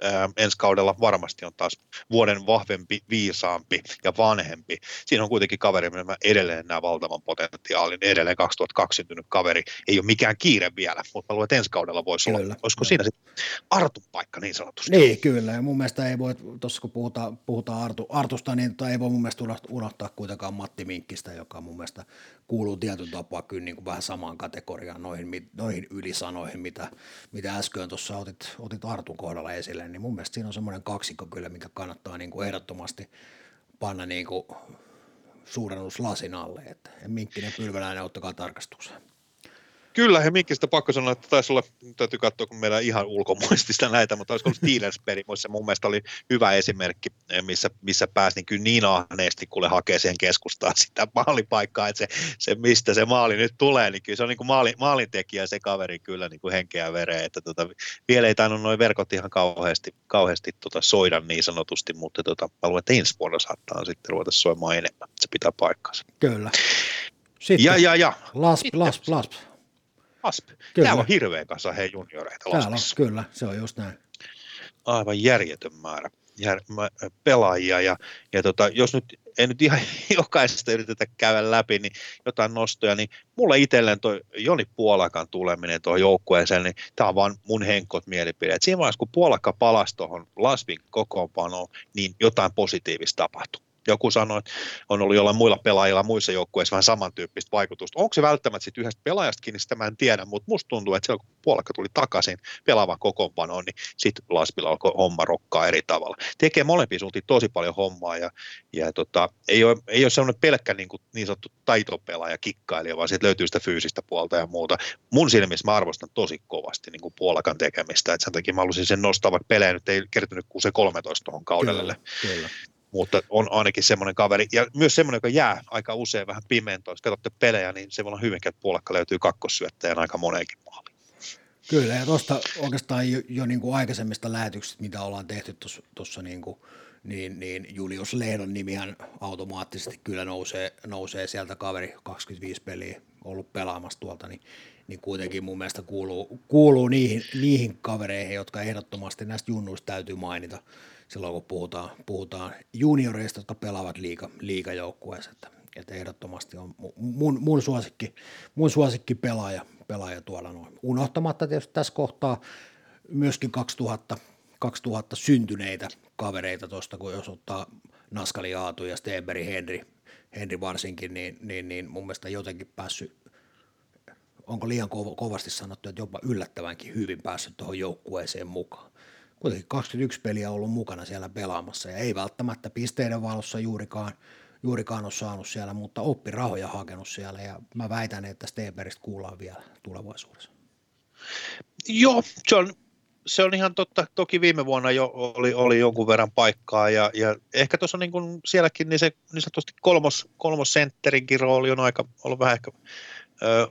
ää, ensi kaudella varmasti on taas vuoden vahvempi, viisaampi ja vanhempi. Siinä on kuitenkin kaveri, mä edelleen nämä valtavan potentiaalin, edelleen 2002 syntynyt kaveri. Ei ole mikään kiire vielä, mutta mä luulen, että ensi kaudella voisi kyllä, olla. Olisiko kyllä. siinä sitten Artun paikka niin sanotusti?
Niin, kyllä. Ja mun mielestä ei voi, tuossa kun puhutaan, puhutaan Artu, Artusta, niin tota ei voi mun mielestä unohtaa kuitenkaan Matti Minkkistä, joka mun mielestä kuuluu tietyn tapaa kyllä niin kuin vähän samaan kategoriaan noihin, noihin ylisanoihin, mitä, mitä äsken tuossa otit, otit Artun kohdalla esille, niin mun mielestä siinä on semmoinen kaksikko kyllä, mikä kannattaa niin kuin ehdottomasti panna niin kuin suurennuslasin alle, että Minkkinen pylväläinen ottakaa tarkastukseen.
Kyllä, he Minkistä pakko sanoa, että taisi olla, täytyy katsoa, kun meillä ihan ulkomuistista näitä, mutta olisiko ollut Steelers se mun mielestä oli hyvä esimerkki, missä, missä pääsi niin kyllä niin ahneesti, kun hakee siihen keskustaan sitä maalipaikkaa, että se, se, mistä se maali nyt tulee, niin kyllä se on niin kuin maali, maalintekijä se kaveri kyllä niin kuin henkeä ja vereä, että tota, vielä ei tainnut noin verkot ihan kauheasti, kauheasti tota soida niin sanotusti, mutta tota, mä luulen, että ensi vuonna saattaa sitten ruveta soimaan enemmän, se pitää paikkansa.
Kyllä.
Sitten, ja, ja, ja.
Lasp, lasp, lasp.
Asp. Kyllä. Täällä on hirveän kanssa hei junioreita
Täällä on, kyllä, se on just näin.
Aivan järjetön määrä jär, pelaajia ja, ja tota, jos nyt ei nyt ihan jokaisesta yritetä käydä läpi, niin jotain nostoja, niin mulle itselleen toi Joni Puolakan tuleminen tuohon joukkueeseen, niin tämä on vaan mun henkot mielipide. Et siinä vaiheessa, kun Puolakka palasi tuohon Lasvin kokoonpanoon, niin jotain positiivista tapahtui joku sanoi, että on ollut jollain muilla pelaajilla muissa joukkueissa vähän samantyyppistä vaikutusta. Onko se välttämättä sitten yhdestä pelaajasta kiinni, sitä mä en tiedä, mutta musta tuntuu, että silloin kun puolakka tuli takaisin pelaavan kokoonpanoon, niin sitten Laspilla alkoi homma rokkaa eri tavalla. Tekee molempia suuntiin tosi paljon hommaa ja, ja tota, ei, ole, ei ole sellainen pelkkä niin, kuin, niin sanottu taitopelaaja, kikkailija, vaan siitä löytyy sitä fyysistä puolta ja muuta. Mun silmissä mä arvostan tosi kovasti niin kuin puolakan tekemistä, että sen takia mä haluaisin sen nostaa, vaikka pelejä nyt ei kertynyt kuin se 13 tuohon kaudelle. Kyllä, kyllä mutta on ainakin semmoinen kaveri, ja myös semmoinen, joka jää aika usein vähän pimentoon. Jos katsotte pelejä, niin se voi olla hyvinkin, että puolekka löytyy kakkossyöttäjän aika moneenkin maaliin.
Kyllä, ja tuosta oikeastaan jo, jo niin kuin aikaisemmista lähetyksistä, mitä ollaan tehty tuossa niin kuin, niin, niin Julius Lehdon nimihän automaattisesti kyllä nousee, nousee sieltä kaveri 25 peliä ollut pelaamassa tuolta, niin, niin kuitenkin mun mielestä kuuluu, kuuluu niihin, niihin kavereihin, jotka ehdottomasti näistä junnuista täytyy mainita silloin, kun puhutaan, puhutaan junioreista, jotka pelaavat liiga, liigajoukkueessa. Että, että ehdottomasti on mun, mun, suosikki, mun suosikki pelaaja, pelaaja tuolla noin. Unohtamatta tietysti tässä kohtaa myöskin 2000, 2000 syntyneitä kavereita tuosta, kun jos ottaa Naskali Aatu ja Stenberg Henri, Henri varsinkin, niin, niin, niin mun mielestä jotenkin päässyt, onko liian kovasti sanottu, että jopa yllättävänkin hyvin päässyt tuohon joukkueeseen mukaan kuitenkin 21 peliä ollut mukana siellä pelaamassa ja ei välttämättä pisteiden valossa juurikaan, juurikaan ole saanut siellä, mutta oppirahoja hakenut siellä ja mä väitän, että Steberistä kuullaan vielä tulevaisuudessa.
Joo, se on, se on ihan totta. Toki viime vuonna jo oli, oli jonkun verran paikkaa ja, ja ehkä tuossa niin kuin sielläkin niin se niin sanotusti kolmos, kolmosentterinkin rooli on aika ollut vähän ehkä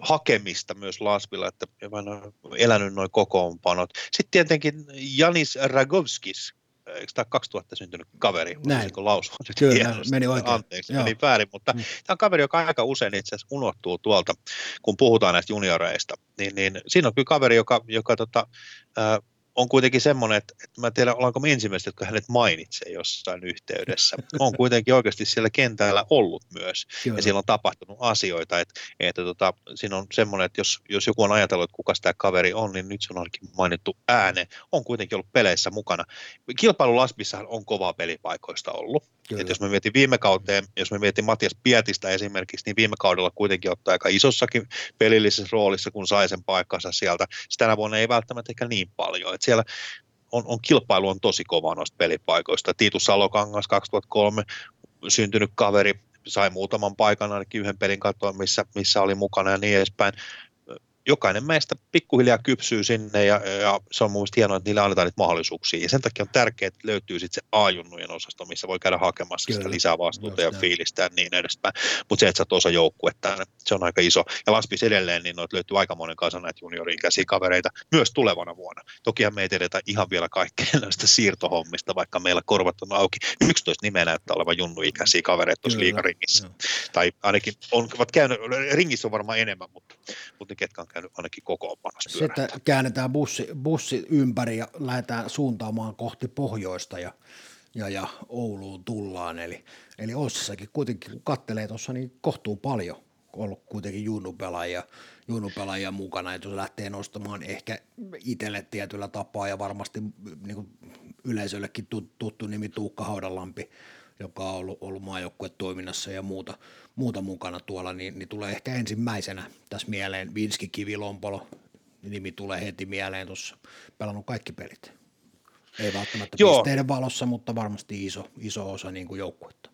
hakemista myös Lasvilla, että on elänyt noin kokoonpanot. Sitten tietenkin Janis Ragovskis, eikö tämä 2000 syntynyt kaveri?
Näin.
lausua
Kyllä, hienosti. meni oikein.
Anteeksi, Joo. meni väärin, mutta mm. tämä on kaveri, joka aika usein itse asiassa unohtuu tuolta, kun puhutaan näistä junioreista. Niin, niin siinä on kyllä kaveri, joka, joka tota, äh, on kuitenkin semmoinen, että, että mä en tiedä, ollaanko me ensimmäiset, jotka hänet mainitsee jossain yhteydessä. On kuitenkin oikeasti siellä kentällä ollut myös, Kyllä. ja siellä on tapahtunut asioita, että, että tota, siinä on semmoinen, että jos, jos joku on ajatellut, että kuka tämä kaveri on, niin nyt se on ainakin mainittu ääne. On kuitenkin ollut peleissä mukana. Kilpailu Laspissahan on kovaa pelipaikoista ollut. Että jos me mietin viime kauteen, jos me mietin Matias Pietistä esimerkiksi, niin viime kaudella kuitenkin ottaa aika isossakin pelillisessä roolissa, kun sai sen paikkansa sieltä. Tänä vuonna ei välttämättä ehkä niin paljon. Että siellä on, on kilpailu on tosi kova noista pelipaikoista. Tiitu Salokangas 2003 syntynyt kaveri, sai muutaman paikan ainakin yhden pelin katsoa, missä, missä oli mukana ja niin edespäin jokainen meistä pikkuhiljaa kypsyy sinne ja, ja se on mun mielestä hienoa, että niille annetaan niitä mahdollisuuksia. Ja sen takia on tärkeää, että löytyy sitten se A-junnujen osasto, missä voi käydä hakemassa Kyllä. sitä lisää vastuuta ja fiilistä ja niin edespäin. Mutta se, että sä oot osa joukkuetta, se on aika iso. Ja Laspis edelleen, niin noita löytyy aikamoinen kasa näitä juniori-ikäisiä kavereita myös tulevana vuonna. Tokihan me ei tiedetä ihan vielä kaikkea näistä siirtohommista, vaikka meillä korvat on auki. 11 nimeä näyttää olevan junnu-ikäisiä kavereita tuossa liikaringissä. Tai ainakin on, ovat käynyt, ringissä on varmaan enemmän, mutta, mutta ne ketkä on käynyt ainakin kokoonpanossa
Sitten käännetään bussi, bussi ympäri ja lähdetään suuntaamaan kohti pohjoista ja, ja, ja Ouluun tullaan. Eli, eli Ossissakin kuitenkin, kun kattelee tuossa, niin kohtuu paljon ollut kuitenkin junnupelaajia, junnupelaajia mukana, että jos lähtee nostamaan ehkä itselle tietyllä tapaa ja varmasti niin kuin yleisöllekin tuttu nimi Tuukka Haudalampi, joka on ollut, ollut maajoukkuetoiminnassa ja muuta, muuta mukana tuolla, niin, niin tulee ehkä ensimmäisenä tässä mieleen Vinski Kivilompolo, nimi tulee heti mieleen tuossa, pelannut kaikki pelit. Ei välttämättä Joo. pisteiden valossa, mutta varmasti iso, iso osa niin kuin joukkuetta.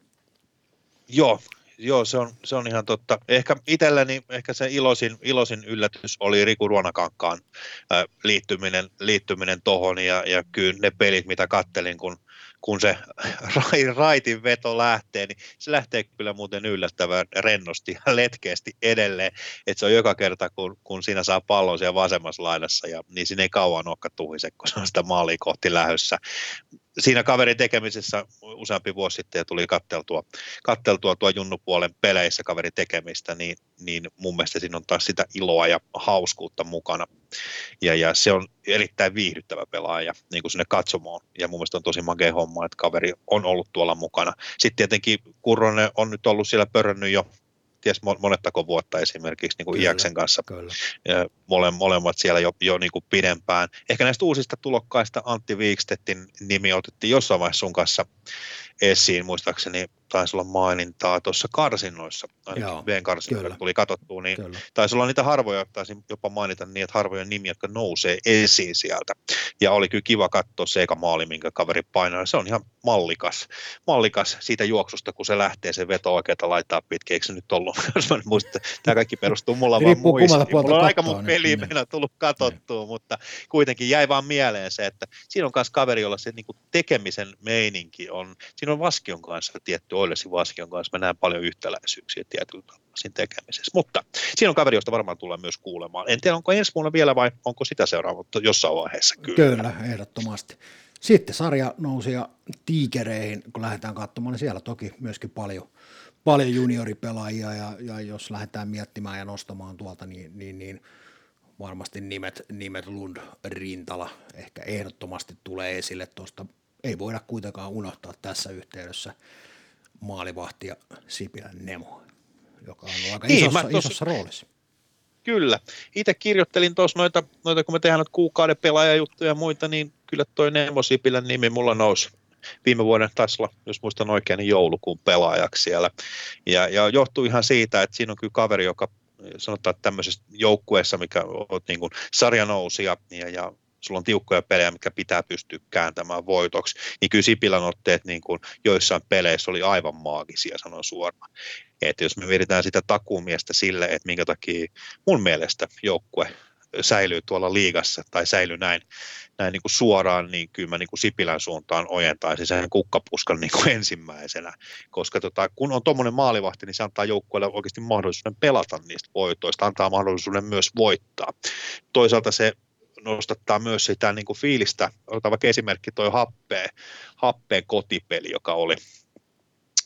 Joo, joo se, on, se on ihan totta. Ehkä itselleni ehkä se iloisin, iloisin yllätys oli Riku Ruonakankaan äh, liittyminen, liittyminen tohon ja, ja kyllä ne pelit, mitä kattelin, kun kun se raitin veto lähtee, niin se lähtee kyllä muuten yllättävän rennosti ja letkeästi edelleen, että se on joka kerta, kun, kun siinä saa pallon siellä vasemmassa laidassa, ja, niin siinä ei kauan olekaan tuhise, kun se on sitä maalia kohti lähössä siinä kaverin tekemisessä useampi vuosi sitten ja tuli katteltua, katteltua tuo junnupuolen peleissä kaverin tekemistä, niin, niin mun mielestä siinä on taas sitä iloa ja hauskuutta mukana. Ja, ja se on erittäin viihdyttävä pelaaja niin kuin sinne katsomaan. Ja mun mielestä on tosi makea homma, että kaveri on ollut tuolla mukana. Sitten tietenkin Kurronen on nyt ollut siellä pörännyt jo ties monettako vuotta esimerkiksi niin kuin kyllä, Iaksen kanssa. Kyllä. Mole, molemmat siellä jo, jo niin kuin pidempään. Ehkä näistä uusista tulokkaista Antti Viikstettin nimi otettiin jossain vaiheessa sun kanssa esiin, muistaakseni taisi olla mainintaa tuossa karsinnoissa, ainakin Veen karsinnoilla tuli katsottua, niin Kyllä. taisi olla niitä harvoja, taisin jopa mainita niin, että harvoja nimiä, jotka nousee esiin sieltä. Ja oli kyllä kiva katsoa se eka maali, minkä kaveri painaa. Se on ihan mallikas, mallikas siitä juoksusta, kun se lähtee, se veto oikeata laittaa pitkin. Eikö se nyt ollut? Jos mä muistan, tämä kaikki perustuu mulla vaan muistiin. Mulla on aika mun peli niin. tullut katsottua, niin. mutta kuitenkin jäi vaan mieleen se, että siinä on myös kaveri, jolla se niin kuin tekemisen meininki on, siinä on Vaskion kanssa tietty Oilesin Vaskion kanssa, mä näen paljon yhtäläisyyksiä tietyllä tavalla siinä tekemisessä. Mutta siinä on kaveri, josta varmaan tulee myös kuulemaan. En tiedä, onko ensi vuonna vielä vai onko sitä seuraava, mutta jossain vaiheessa kyllä.
Kyllä, ehdottomasti. Sitten sarja nousi ja tiikereihin, kun lähdetään katsomaan, niin siellä toki myöskin paljon, paljon junioripelaajia ja, ja jos lähdetään miettimään ja nostamaan tuolta, niin, niin, niin varmasti nimet, nimet Lund, Rintala ehkä ehdottomasti tulee esille tuosta. Ei voida kuitenkaan unohtaa tässä yhteydessä maalivahtia Sipilän Nemo, joka on aika niin, isossa, tossa, isossa roolissa.
Kyllä. Itse kirjoittelin tuossa noita, noita, kun me tehdään noita kuukauden pelaajajuttuja ja muita, niin kyllä toi Nemo Sipilän nimi mulla nousi viime vuoden taisi olla, jos muistan oikein, niin joulukuun pelaajaksi siellä. Ja, ja johtuu ihan siitä, että siinä on kyllä kaveri, joka sanotaan, että tämmöisessä joukkueessa, mikä on niin kuin sarjanousia ja, ja sulla on tiukkoja pelejä, mikä pitää pystyä kääntämään voitoksi, niin kyllä Sipilän otteet niin kuin joissain peleissä oli aivan maagisia, sanon suoraan. Että jos me mietitään sitä takuumiestä sille, että minkä takia mun mielestä joukkue säilyy tuolla liigassa tai säilyy näin, näin niin kuin suoraan, niin kyllä mä niin kuin Sipilän suuntaan ojentaisin sen kukkapuskan niin kuin ensimmäisenä, koska tota, kun on tuommoinen maalivahti, niin se antaa joukkueelle oikeasti mahdollisuuden pelata niistä voitoista, antaa mahdollisuuden myös voittaa. Toisaalta se nostattaa myös sitä niin kuin fiilistä, otetaan vaikka esimerkki tuo happeen, happeen kotipeli, joka oli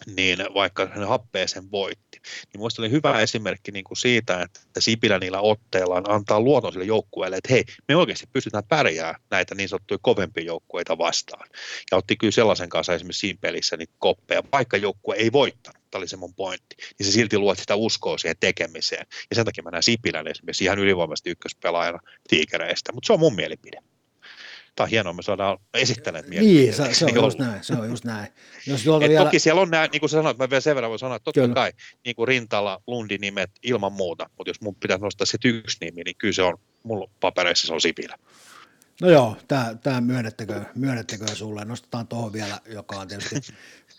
niin vaikka hän happeeseen voitti. Niin muista oli hyvä esimerkki niin kuin siitä, että Sipilä niillä otteillaan antaa luoton sille joukkueelle, että hei, me oikeasti pystytään pärjää näitä niin sanottuja kovempia joukkueita vastaan. Ja otti kyllä sellaisen kanssa esimerkiksi siinä pelissä niitä koppeja, vaikka joukkue ei voittanut, tämä oli se mun pointti, niin se silti luot sitä uskoa siihen tekemiseen. Ja sen takia mä näen Sipilän esimerkiksi ihan ylivoimaisesti ykköspelaajana tiikereistä, mutta se on mun mielipide tämä on hienoa, me saadaan esittää
Niin, se, se on just näin, se on just näin.
Jos Et vielä... Toki siellä on nämä, niin kuin sä sanoit, mä vielä sen verran voin sanoa, että totta kyllä. kai niin kuin Rintala, Lundi-nimet ilman muuta, mutta jos mun pitäisi nostaa sitten yksi nimi, niin kyllä se on, mulla papereissa se on Sipilä.
No joo, tämä, myönnettäkö, myönnettäkö sulle, nostetaan tuohon vielä, joka on tietysti,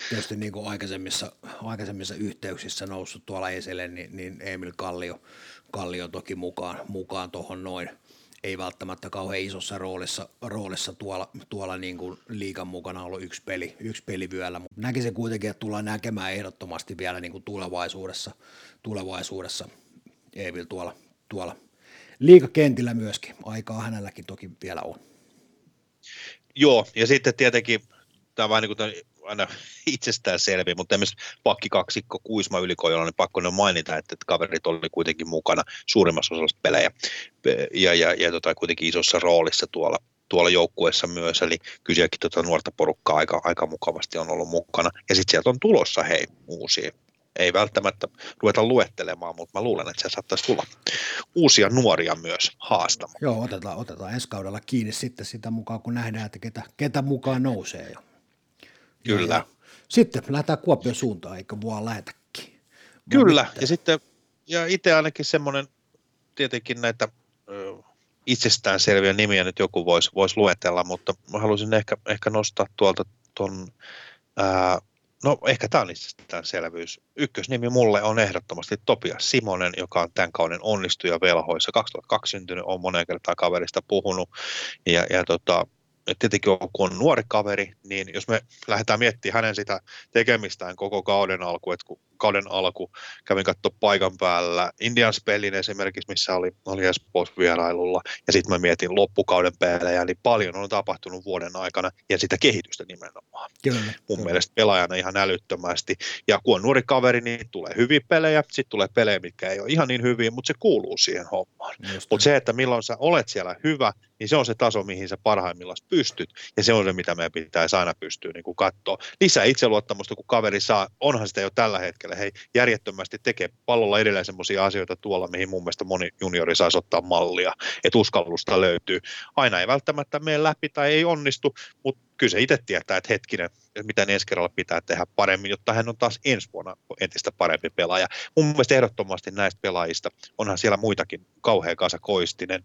tietysti niin kuin aikaisemmissa, aikaisemmissa yhteyksissä noussut tuolla esille, niin, niin Emil Kallio, Kallio toki mukaan, mukaan tuohon noin, ei välttämättä kauhean isossa roolissa, roolissa tuolla, tuolla niin kuin liikan mukana ollut yksi peli, yksi peli vyöllä, mutta näkisin kuitenkin, että tullaan näkemään ehdottomasti vielä niin kuin tulevaisuudessa, tulevaisuudessa Evil tuolla, tuolla liikakentillä myöskin. Aikaa hänelläkin toki vielä on.
Joo, ja sitten tietenkin tämä vähän niin kuin aina itsestään selviä, mutta esimerkiksi pakki kaksikko Kuisma Ylikojolla, niin pakko ne mainita, että, kaverit oli kuitenkin mukana suurimmassa osassa pelejä ja, ja, ja tota, kuitenkin isossa roolissa tuolla, tuolla joukkueessa myös, eli kysyäkin tuota nuorta porukkaa aika, aika mukavasti on ollut mukana. Ja sitten sieltä on tulossa hei uusia, ei välttämättä ruveta luettelemaan, mutta mä luulen, että se saattaisi tulla uusia nuoria myös haastamaan.
Joo, otetaan, otetaan ensi kaudella kiinni sitten sitä mukaan, kun nähdään, että ketä, ketä mukaan nousee. Jo.
Kyllä. Ja
sitten lähdetään Kuopion suuntaan, eikö vaan lähetäkin?
Kyllä, ja sitten ja itse ainakin semmoinen tietenkin näitä ö, itsestäänselviä nimiä nyt joku voisi vois luetella, mutta mä haluaisin ehkä, ehkä nostaa tuolta ton, ää, no ehkä tämä on itsestäänselvyys. Ykkösnimi mulle on ehdottomasti Topias Simonen, joka on tämän kauden onnistuja velhoissa. 2002 syntynyt, on monen kertaa kaverista puhunut ja, ja tota, tietenkin kun on nuori kaveri, niin jos me lähdetään miettimään hänen sitä tekemistään koko kauden alku, että kun kauden alku kävin katsoa paikan päällä Indians pelin esimerkiksi, missä oli, oli Espoossa vierailulla, ja sitten mä mietin loppukauden pelejä, niin paljon on tapahtunut vuoden aikana, ja sitä kehitystä nimenomaan.
Kyllä,
Mun kyllä. mielestä pelaajana ihan älyttömästi, ja kun on nuori kaveri, niin tulee hyviä pelejä, sitten tulee pelejä, mitkä ei ole ihan niin hyviä, mutta se kuuluu siihen hommaan. Mutta se, että milloin sä olet siellä hyvä, niin se on se taso, mihin sä parhaimmillaan pystyt, ja se on se, mitä meidän pitäisi aina pystyä niin katsoa. Lisää itseluottamusta, kun kaveri saa, onhan sitä jo tällä hetkellä, hei, järjettömästi tekee pallolla edelleen sellaisia asioita tuolla, mihin mun mielestä moni juniori saisi ottaa mallia, että uskallusta löytyy. Aina ei välttämättä mene läpi tai ei onnistu, mutta kyllä se itse tietää, että hetkinen, mitä ensi kerralla pitää tehdä paremmin, jotta hän on taas ensi vuonna entistä parempi pelaaja. Mun mielestä ehdottomasti näistä pelaajista onhan siellä muitakin, kauhean kanssa Koistinen,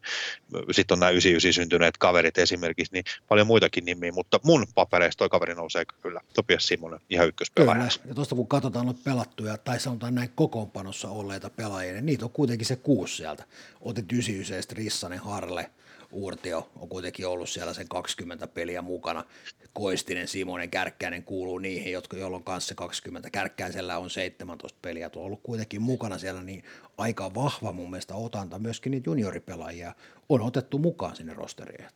sitten on nämä 99 syntyneet kaverit esimerkiksi, niin paljon muitakin nimiä, mutta mun papereista toi kaveri nousee kyllä, Topias Simonen, ihan ykköspelaaja. Kyllä,
ja tuosta kun katsotaan noita pelattuja, tai sanotaan näin kokoonpanossa olleita pelaajia, niin niitä on kuitenkin se kuusi sieltä. Otit 99 Rissanen, Harle, Uurtio on kuitenkin ollut siellä sen 20 peliä mukana. Koistinen, Simonen, Kärkkäinen kuuluu niihin, jotka, on kanssa 20. Kärkkäisellä on 17 peliä, tuo on ollut kuitenkin mukana siellä, niin aika vahva mun mielestä otanta myöskin niitä junioripelaajia on otettu mukaan sinne rosteriin.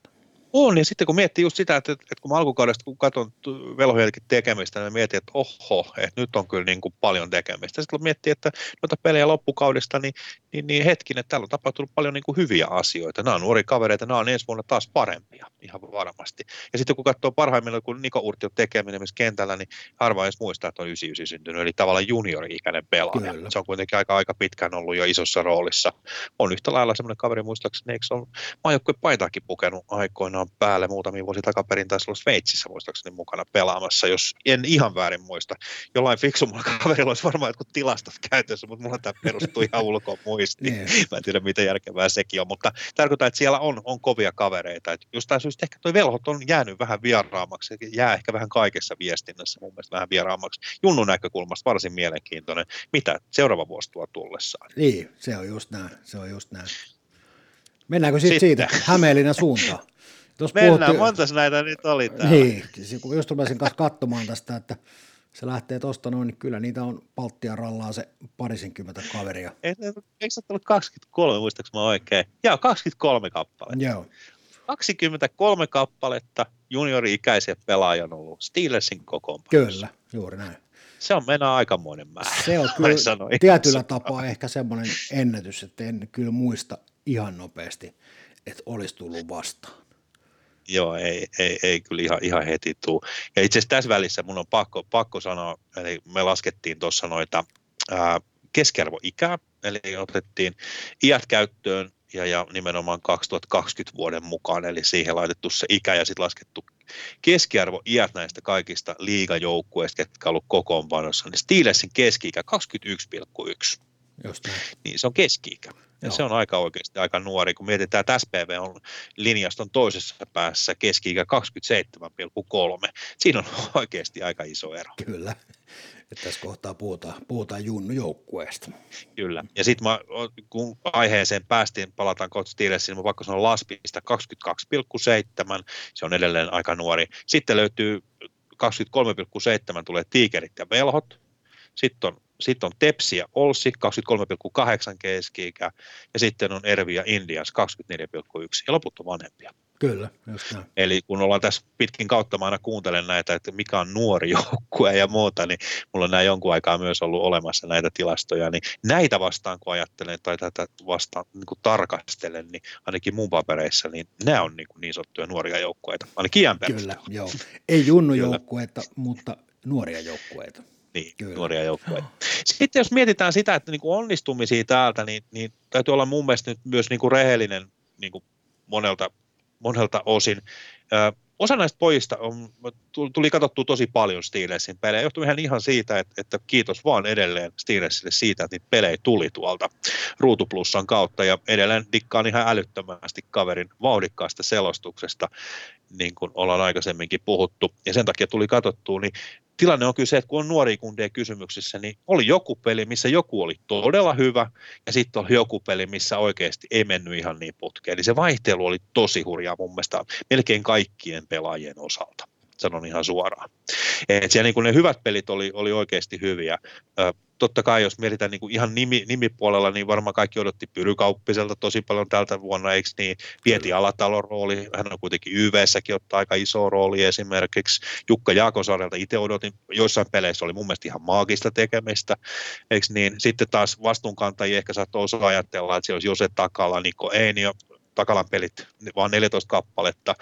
On, ja sitten kun miettii just sitä, että, että kun mä alkukaudesta kun katson velhojelkin tekemistä, niin mietin, että oho, että nyt on kyllä niin kuin paljon tekemistä. Sitten kun miettii, että noita pelejä loppukaudesta, niin, niin, niin hetkinen, että täällä on tapahtunut paljon niin kuin hyviä asioita. Nämä on nuoria kavereita, nämä on ensi vuonna taas parempia, ihan varmasti. Ja sitten kun katsoo parhaimmillaan, kun Niko Urti on tekeminen myös kentällä, niin harva edes muistaa, että on 99 syntynyt, eli tavallaan juniori-ikäinen pelaaja. Kyllä. Se on kuitenkin aika, aika pitkään ollut jo isossa roolissa. On yhtä lailla semmoinen kaveri, muistaakseni, eikö se on maajoukkueen paitaakin pukenut aikoinaan on päälle muutamia vuosia takaperin taisi olla Sveitsissä muistaakseni mukana pelaamassa, jos en ihan väärin muista. Jollain fiksummalla kaverilla olisi varmaan jotkut tilastot käytössä, mutta mulla tämä perustuu ihan ulkoon muistiin. Niin. Mä en tiedä, miten järkevää sekin on, mutta tarkoittaa, että siellä on, on kovia kavereita. Että jostain syystä ehkä tuo velhot on jäänyt vähän vieraammaksi, jää ehkä vähän kaikessa viestinnässä mun mielestä vähän vieraammaksi. Junnun näkökulmasta varsin mielenkiintoinen. Mitä seuraava vuosi tuo tullessaan?
Niin, se on just näin. Se on just näin. Mennäänkö sitten siitä Hämeenlinnan suuntaan?
Tuossa Mennään, puhuttiin, montas näitä nyt oli täällä.
Niin, kun just rupesin kanssa katsomaan tästä, että se lähtee tuosta noin, niin kyllä niitä on Baltian rallaa se parisenkymmentä kaveria.
Eikö se ollut 23, muistaaks mä oikein? Joo, 23 kappaletta.
Joo.
23 kappaletta juniori-ikäisiä pelaajia on ollut Steelersin kokoonpanossa.
Kyllä, juuri näin.
se on mennä aikamoinen määrä.
Se on kyllä tietyllä tapaa ehkä semmoinen ennätys, että en kyllä muista ihan nopeasti, että olisi tullut vastaan.
Joo, ei, ei, ei kyllä ihan, ihan heti tule. Ja itse asiassa tässä välissä mun on pakko, pakko sanoa, eli me laskettiin tuossa noita ää, keskiarvoikää, eli otettiin iät käyttöön ja, ja nimenomaan 2020 vuoden mukaan, eli siihen laitettu se ikä ja sitten laskettu keskiarvo iät näistä kaikista liigajoukkueista, jotka on ollut kokoonpanossa, niin Steelersin keski-ikä 21,1. Just niin se on keski-ikä. Ja Joo. se on aika oikeasti aika nuori, kun mietitään, että SPV on linjaston toisessa päässä keski-ikä 27,3. Siinä on oikeasti aika iso ero.
Kyllä, että tässä kohtaa puhutaan, puhutaan junnujoukkueesta.
Kyllä, ja sitten kun aiheeseen päästiin, palataan kohta Steelersiin, niin pakko sanoa Laspista 22,7, se on edelleen aika nuori. Sitten löytyy 23,7 tulee Tiikerit ja Velhot, sitten on sitten on Tepsi ja Olsi 23,8 keski ja sitten on Ervi ja Indians 24,1 ja loput on vanhempia.
Kyllä, just näin.
Eli kun ollaan tässä pitkin kautta, mä aina kuuntelen näitä, että mikä on nuori joukkue ja muuta, niin mulla on näin jonkun aikaa myös ollut olemassa näitä tilastoja, niin näitä vastaan kun ajattelen tai tätä vastaan niin kuin tarkastelen, niin ainakin mun papereissa, niin nämä on niin, kuin niin sanottuja nuoria joukkueita, ainakin iän
Kyllä, joo. Ei junnujoukkueita, mutta nuoria joukkueita.
Niin, Kyllä. nuoria joukkoja. Sitten jos mietitään sitä, että niin kuin onnistumisia täältä, niin, niin täytyy olla mun mielestä nyt myös niin kuin rehellinen niin kuin monelta, monelta osin. Ö, osa näistä pojista on, tuli katsottua tosi paljon Steelersin pelejä, johtui ihan, ihan siitä, että, että kiitos vaan edelleen Steelersille siitä, että niitä pelejä tuli tuolta Ruutuplussan kautta, ja edelleen dikkaan ihan älyttömästi kaverin vauhdikkaasta selostuksesta, niin kuin ollaan aikaisemminkin puhuttu, ja sen takia tuli katsottua, niin tilanne on kyllä se, että kun on nuoria kundeja kysymyksissä, niin oli joku peli, missä joku oli todella hyvä, ja sitten oli joku peli, missä oikeasti ei mennyt ihan niin putkeen. Eli se vaihtelu oli tosi hurjaa mun mielestä melkein kaikkien pelaajien osalta sanon ihan suoraan. Et siellä niin ne hyvät pelit oli, oli oikeasti hyviä totta kai jos mietitään niin kuin ihan nimi, nimipuolella, niin varmaan kaikki odotti Pyrykauppiselta tosi paljon tältä vuonna, eikö niin? Pieti Alatalon rooli, hän on kuitenkin YV-säkin ottaa aika iso rooli esimerkiksi. Jukka Jaakosarjalta itse odotin, joissain peleissä oli mun mielestä ihan maagista tekemistä, eikö niin? Sitten taas vastuunkantajia ehkä saattoi osa ajatella, että se olisi Jose Takala, Niko Einio, Takalan pelit, vaan 14 kappaletta,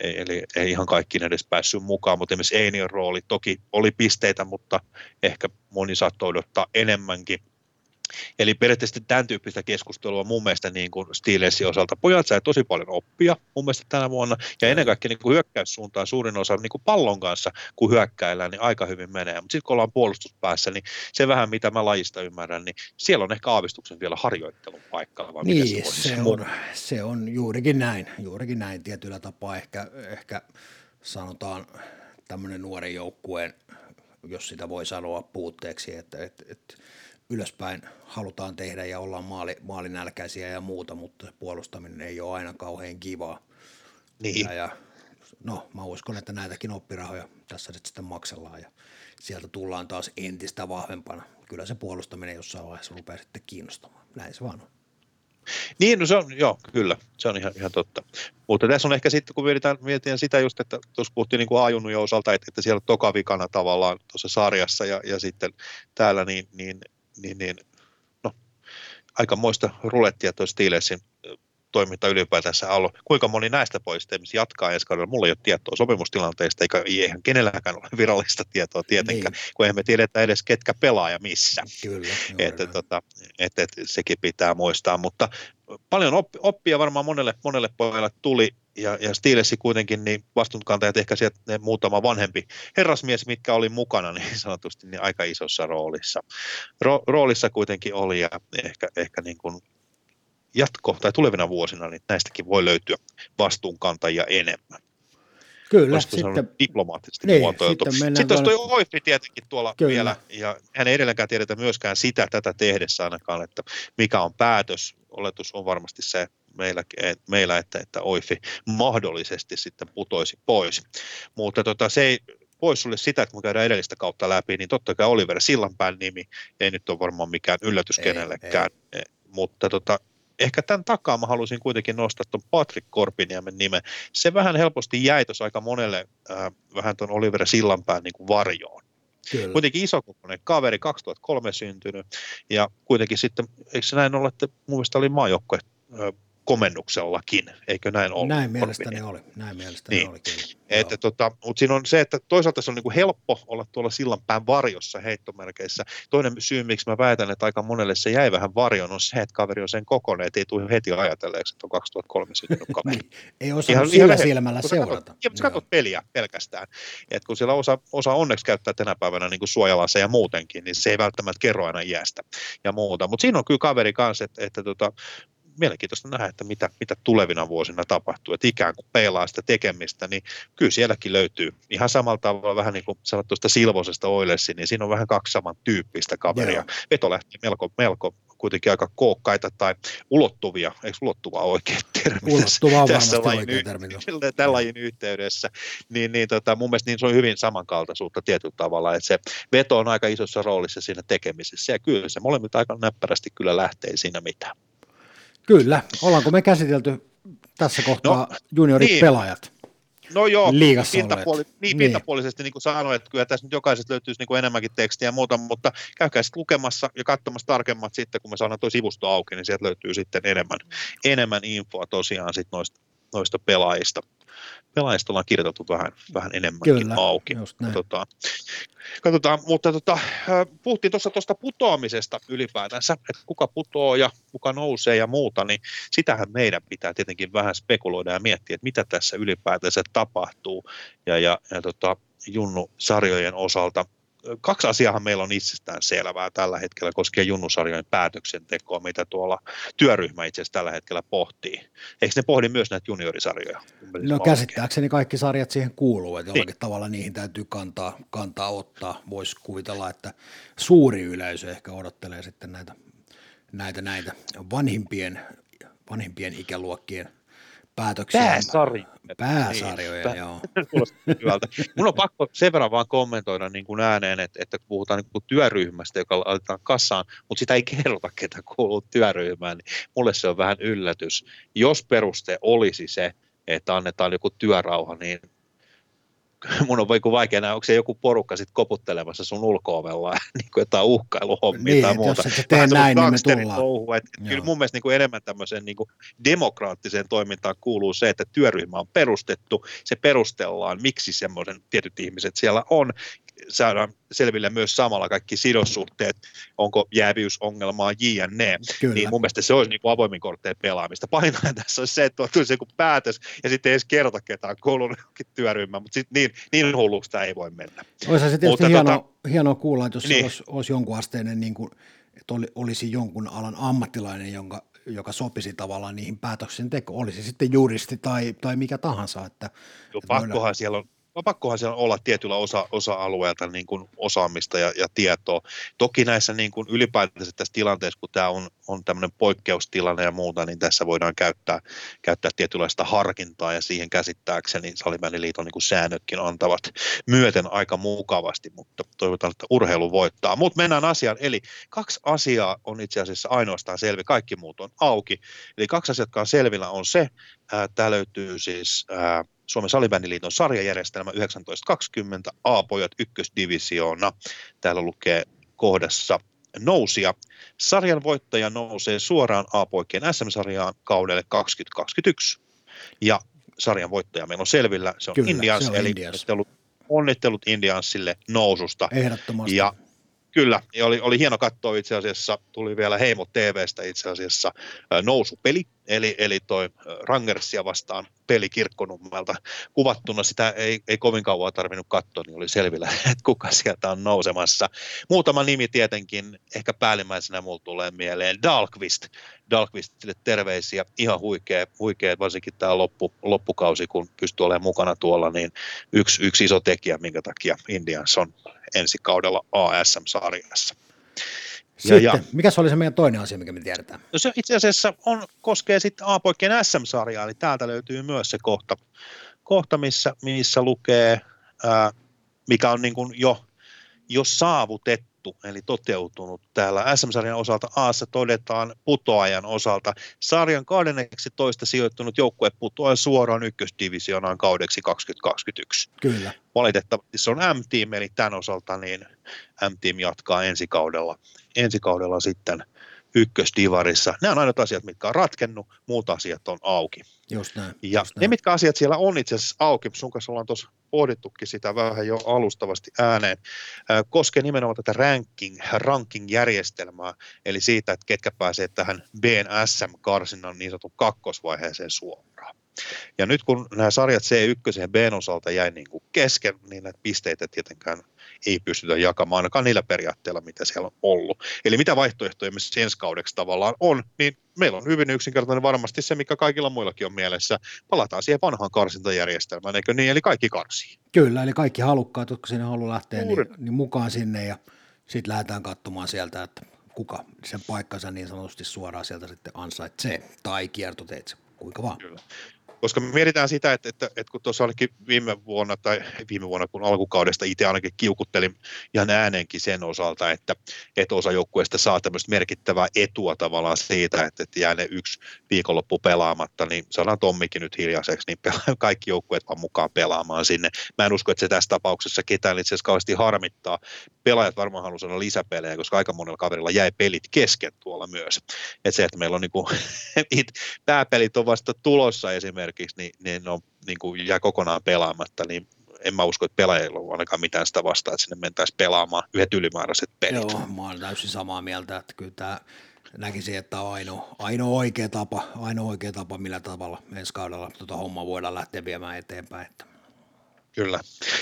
eli ei ihan kaikki edes päässyt mukaan, mutta esimerkiksi Einion rooli toki oli pisteitä, mutta ehkä moni saattoi odottaa enemmänkin. Eli periaatteessa tämän tyyppistä keskustelua mun mielestä niin kuin Steelersin osalta. Pojat sai tosi paljon oppia mun mielestä tänä vuonna, ja ennen kaikkea niin kuin hyökkäyssuuntaan suurin osa niin kuin pallon kanssa, kun hyökkäillään, niin aika hyvin menee. Mutta sitten kun ollaan puolustuspäässä, niin se vähän mitä mä lajista ymmärrän, niin siellä on ehkä aavistuksen vielä harjoittelun paikka.
Vai niin, se, se, on, se on juurikin näin, juurikin näin tietyllä tapaa ehkä, ehkä sanotaan tämmöinen nuoren joukkueen, jos sitä voi sanoa puutteeksi, että, että, että ylöspäin halutaan tehdä ja ollaan maali, maalinälkäisiä ja muuta, mutta puolustaminen ei ole aina kauhean kivaa.
Niin.
Ja, ja, no, mä uskon, että näitäkin oppirahoja tässä sitten maksellaan ja sieltä tullaan taas entistä vahvempana. Kyllä se puolustaminen jossain vaiheessa rupeaa sitten kiinnostamaan. Näin se vaan on.
Niin, no se on, joo, kyllä, se on ihan, ihan totta. Mutta tässä on ehkä sitten, kun mietitään, mietitään sitä just, että tuossa puhuttiin niin kuin osalta, että, että siellä on tokavikana tavallaan tuossa sarjassa ja, ja sitten täällä, niin, niin niin, niin no, aikamoista rulettia tuo Steelersin toiminta ylipäätänsä ollut. Kuinka moni näistä poista jatkaa ensi kaudella? Mulla ei ole tietoa sopimustilanteista, eikä eihän kenelläkään ole virallista tietoa tietenkään, niin. kun eihän me tiedetä edes ketkä pelaa ja missä.
Kyllä,
että, tota, että, että, sekin pitää muistaa, mutta paljon oppia varmaan monelle, monelle pojalle tuli, ja, ja Steelesi kuitenkin niin vastuunkantajat ehkä sieltä ne muutama vanhempi herrasmies, mitkä oli mukana niin sanotusti niin aika isossa roolissa. Ro, roolissa kuitenkin oli ja ehkä, ehkä niin kuin jatko- tai tulevina vuosina niin näistäkin voi löytyä vastuunkantajia enemmän.
Kyllä, sitten,
diplomaattisesti niin, muotoiltu. Sitten, sitten tuossa tuo Oifi tietenkin tuolla Kyllä. vielä, ja hän ei edelleenkään tiedetä myöskään sitä tätä tehdessä ainakaan, että mikä on päätös. Oletus on varmasti se, meillä, meillä että, että Oifi mahdollisesti sitten putoisi pois. Mutta tota, se ei pois sulle sitä, että kun käydään edellistä kautta läpi, niin totta kai Oliver Sillanpään nimi ei nyt ole varmaan mikään yllätys ei, kenellekään, ei. mutta tota, ehkä tämän takaa mä halusin kuitenkin nostaa tuon Patrick Korpiniemen nimen. Se vähän helposti jäi tuossa aika monelle äh, vähän tuon Oliver Sillanpään niin kuin varjoon. Kyllä. Kuitenkin isokokoinen kaveri, 2003 syntynyt, ja kuitenkin sitten, eikö se näin ole, että mun mielestä oli maajoukkue komennuksellakin, eikö näin ollut?
Näin mielestäni oli, näin mielestäni niin. oli kyllä.
Että tota, mutta siinä on se, että toisaalta se on niin kuin helppo olla tuolla sillanpään varjossa heittomerkeissä. Toinen syy, miksi mä väitän, että aika monelle se jäi vähän varjon, on se, että kaveri on sen kokoinen, että ei tule heti ajatelleeksi, että on 2003 syntynyt kaveri. niin,
ei osaa ihan, sillä silmällä seurata.
Jos katsot peliä pelkästään, että kun siellä osa, osa onneksi käyttää tänä päivänä niin suojalassa ja muutenkin, niin se ei välttämättä kerro aina iästä ja muuta. Mutta siinä on kyllä kaveri kanssa, että, että tota, mielenkiintoista nähdä, että mitä, mitä tulevina vuosina tapahtuu. Että ikään kuin peilaa sitä tekemistä, niin kyllä sielläkin löytyy ihan samalla tavalla vähän niin kuin sanottu tuosta Silvosesta Oilesi, niin siinä on vähän kaksi tyyppistä kaveria. Yeah. Veto lähtee melko, melko kuitenkin aika kookkaita tai ulottuvia, eikö ulottuva oikein termi
Ulottuva on tässä lajin, termi.
Tämän lajin yhteydessä, niin, niin tota, mun mielestä niin se on hyvin samankaltaisuutta tietyllä tavalla, että se veto on aika isossa roolissa siinä tekemisessä ja kyllä se molemmilta aika näppärästi kyllä lähtee siinä mitään.
Kyllä. Ollaanko me käsitelty tässä kohtaa no, junioripelaajat? Niin.
No joo, pintapuoli, niin, niin, pintapuolisesti niin kuin sanoin, että kyllä tässä nyt jokaisesta löytyisi niin kuin enemmänkin tekstiä ja muuta, mutta käykää sitten lukemassa ja katsomassa tarkemmat sitten, kun me saadaan tuo sivusto auki, niin sieltä löytyy sitten enemmän, enemmän infoa tosiaan sitten noista, noista pelaajista pelaajista ollaan kirjoitettu vähän, vähän enemmänkin Kyllä, auki. Katsotaan. Katsotaan, mutta tota, puhuttiin tuossa tuosta putoamisesta ylipäätänsä, että kuka putoo ja kuka nousee ja muuta, niin sitähän meidän pitää tietenkin vähän spekuloida ja miettiä, että mitä tässä ylipäätänsä tapahtuu. Ja, ja, ja tota, Junnu-sarjojen osalta kaksi asiaa meillä on itsestään selvää tällä hetkellä koskien junnusarjojen päätöksentekoa, mitä tuolla työryhmä itse asiassa tällä hetkellä pohtii. Eikö ne pohdi myös näitä juniorisarjoja?
No käsittääkseni kaikki sarjat siihen kuuluu, että jollakin niin. tavalla niihin täytyy kantaa, kantaa ottaa. Voisi kuvitella, että suuri yleisö ehkä odottelee sitten näitä, näitä, näitä vanhimpien, vanhimpien ikäluokkien – päätöksiä.
Pääsarjoja.
Pääsarjoja, niin, joo.
hyvältä. Mun on pakko sen verran vaan kommentoida niin kuin ääneen, että, että kun puhutaan niin kuin työryhmästä, joka laitetaan kassaan, mutta sitä ei kerrota, ketä kuuluu työryhmään, niin mulle se on vähän yllätys. Jos peruste olisi se, että annetaan joku työrauha, niin mun on vaikea nähdä, onko se joku porukka sitten koputtelemassa sun ulko-ovella, niin kuin jotain uhkailuhommia
niin,
tai muuta.
Jos et tee näin, niin me tullaan. Touhu,
että kyllä mun mielestä niin kuin enemmän tämmöiseen niin kuin demokraattiseen toimintaan kuuluu se, että työryhmä on perustettu, se perustellaan, miksi semmoisen tietyt ihmiset siellä on, saadaan selville myös samalla kaikki sidossuhteet, onko jäävyysongelmaa, jne. Kyllä. Niin mun mielestä se olisi niin kuin avoimin kortteen pelaamista. Pahinta tässä on se, että tulisi joku päätös ja sitten ei edes kerta ketään kuulunut työryhmään, mutta sitten niin, niin hulluksi tämä ei voi mennä.
Olisi se tietysti hienoa, tota, hienoa kuulla, että jos niin. olisi, olisi jonkun asteinen, niin kuin, että olisi jonkun alan ammattilainen, jonka joka sopisi tavallaan niihin päätöksentekoon, olisi sitten juristi tai, tai mikä tahansa. Että,
Joo, että pakkohan voidaan... siellä on pakkohan siellä olla tietyllä osa, osa-alueelta niin kuin osaamista ja, ja tietoa. Toki näissä niin kuin ylipäätänsä tässä tilanteessa, kun tämä on, on tämmöinen poikkeustilanne ja muuta, niin tässä voidaan käyttää, käyttää tietynlaista harkintaa ja siihen käsittääkseni Salibändiliiton niin kuin säännötkin antavat myöten aika mukavasti, mutta toivotaan, että urheilu voittaa. Mutta mennään asiaan, eli kaksi asiaa on itse asiassa ainoastaan selvi, kaikki muut on auki. Eli kaksi asiaa, jotka on selvillä, on se, tämä löytyy siis ää, Suomen salibändiliiton sarjajärjestelmä 1920, A-pojat ykkösdivisioona. Täällä lukee kohdassa nousia. Sarjan voittaja nousee suoraan A-poikien SM-sarjaan kaudelle 2021. Ja sarjan voittaja meillä on selvillä, se on Kyllä, Indians, se on eli Indians. Onnittelut, Indiansille noususta.
Ehdottomasti.
Ja Kyllä, ja oli, oli hieno katsoa itse asiassa, tuli vielä Heimo TVstä itse asiassa nousupeli, eli, eli toi Rangersia vastaan peli Kirkkonummelta kuvattuna. Sitä ei, ei kovin kauan tarvinnut katsoa, niin oli selvillä, että kuka sieltä on nousemassa. Muutama nimi tietenkin, ehkä päällimmäisenä mulla tulee mieleen Dalkvist. Dalkvistille terveisiä, ihan huikea, huikea varsinkin tämä loppu, loppukausi, kun pystyy olemaan mukana tuolla, niin yksi, yksi iso tekijä, minkä takia Indians on ensi kaudella ASM-sarjassa.
Sitten, ja, ja, mikä se oli se meidän toinen asia, mikä me tiedetään?
No se itse asiassa on, koskee sitten A-poikien SM-sarjaa, eli täältä löytyy myös se kohta, kohta missä, missä lukee, ää, mikä on niin kuin jo, jo saavutettu toteutettu, eli toteutunut täällä SM-sarjan osalta Aassa todetaan putoajan osalta. Sarjan 12 sijoittunut joukkue putoaa suoraan ykkösdivisioonaan kaudeksi 2021.
Kyllä.
Valitettavasti se on M-team, eli tämän osalta niin M-team jatkaa ensi kaudella, ensi kaudella sitten ykkösdivarissa. Nämä on ainoat asiat, mitkä on ratkennut, muut asiat on auki.
Just näin.
Ja
just
ne,
näin.
mitkä asiat siellä on itse asiassa auki, sun kanssa ollaan tuossa pohdittukin sitä vähän jo alustavasti ääneen, ää, koskee nimenomaan tätä ranking, ranking-järjestelmää, eli siitä, että ketkä pääsee tähän BNSM-karsinnan niin sanotun kakkosvaiheeseen suoraan. Ja nyt kun nämä sarjat C1 ja B osalta jäi niin kuin kesken, niin näitä pisteitä tietenkään ei pystytä jakamaan ainakaan niillä periaatteilla, mitä siellä on ollut. Eli mitä vaihtoehtoja me ensi kaudeksi tavallaan on, niin meillä on hyvin yksinkertainen varmasti se, mikä kaikilla muillakin on mielessä. Palataan siihen vanhaan karsintajärjestelmään, eikö niin? Eli kaikki karsii.
Kyllä, eli kaikki halukkaat, jotka sinne haluaa lähteä, niin, niin mukaan sinne ja sitten lähdetään katsomaan sieltä, että kuka sen paikkansa niin sanotusti suoraan sieltä sitten ansaitsee tai kiertoteitse, kuinka vaan.
Kyllä. Koska me mietitään sitä, että, että, että kun tuossa olikin viime vuonna, tai viime vuonna kun alkukaudesta itse ainakin kiukuttelin ihan ääneenkin sen osalta, että, että osa joukkueesta saa tämmöistä merkittävää etua tavallaan siitä, että, että jää ne yksi viikonloppu pelaamatta, niin saadaan Tommikin nyt hiljaiseksi, niin kaikki joukkueet vaan mukaan pelaamaan sinne. Mä en usko, että se tässä tapauksessa ketään itse asiassa kauheasti harmittaa. Pelaajat varmaan haluaa saada lisäpelejä, koska aika monella kaverilla jäi pelit kesken tuolla myös. Että se, että meillä on niin kuin, pääpelit on vasta tulossa esimerkiksi, niin, niin ne on, niin kuin jää kokonaan pelaamatta, niin en mä usko, että pelaajilla on ainakaan mitään sitä vastaa, että sinne mentäisiin pelaamaan yhdet ylimääräiset pelit.
Joo, mä olen täysin samaa mieltä, että kyllä tämä näkisin, että on ainoa, ainoa oikea tapa, ainoa oikea tapa, millä tavalla ensi kaudella tuota hommaa voidaan lähteä viemään eteenpäin. Että.
Kyllä.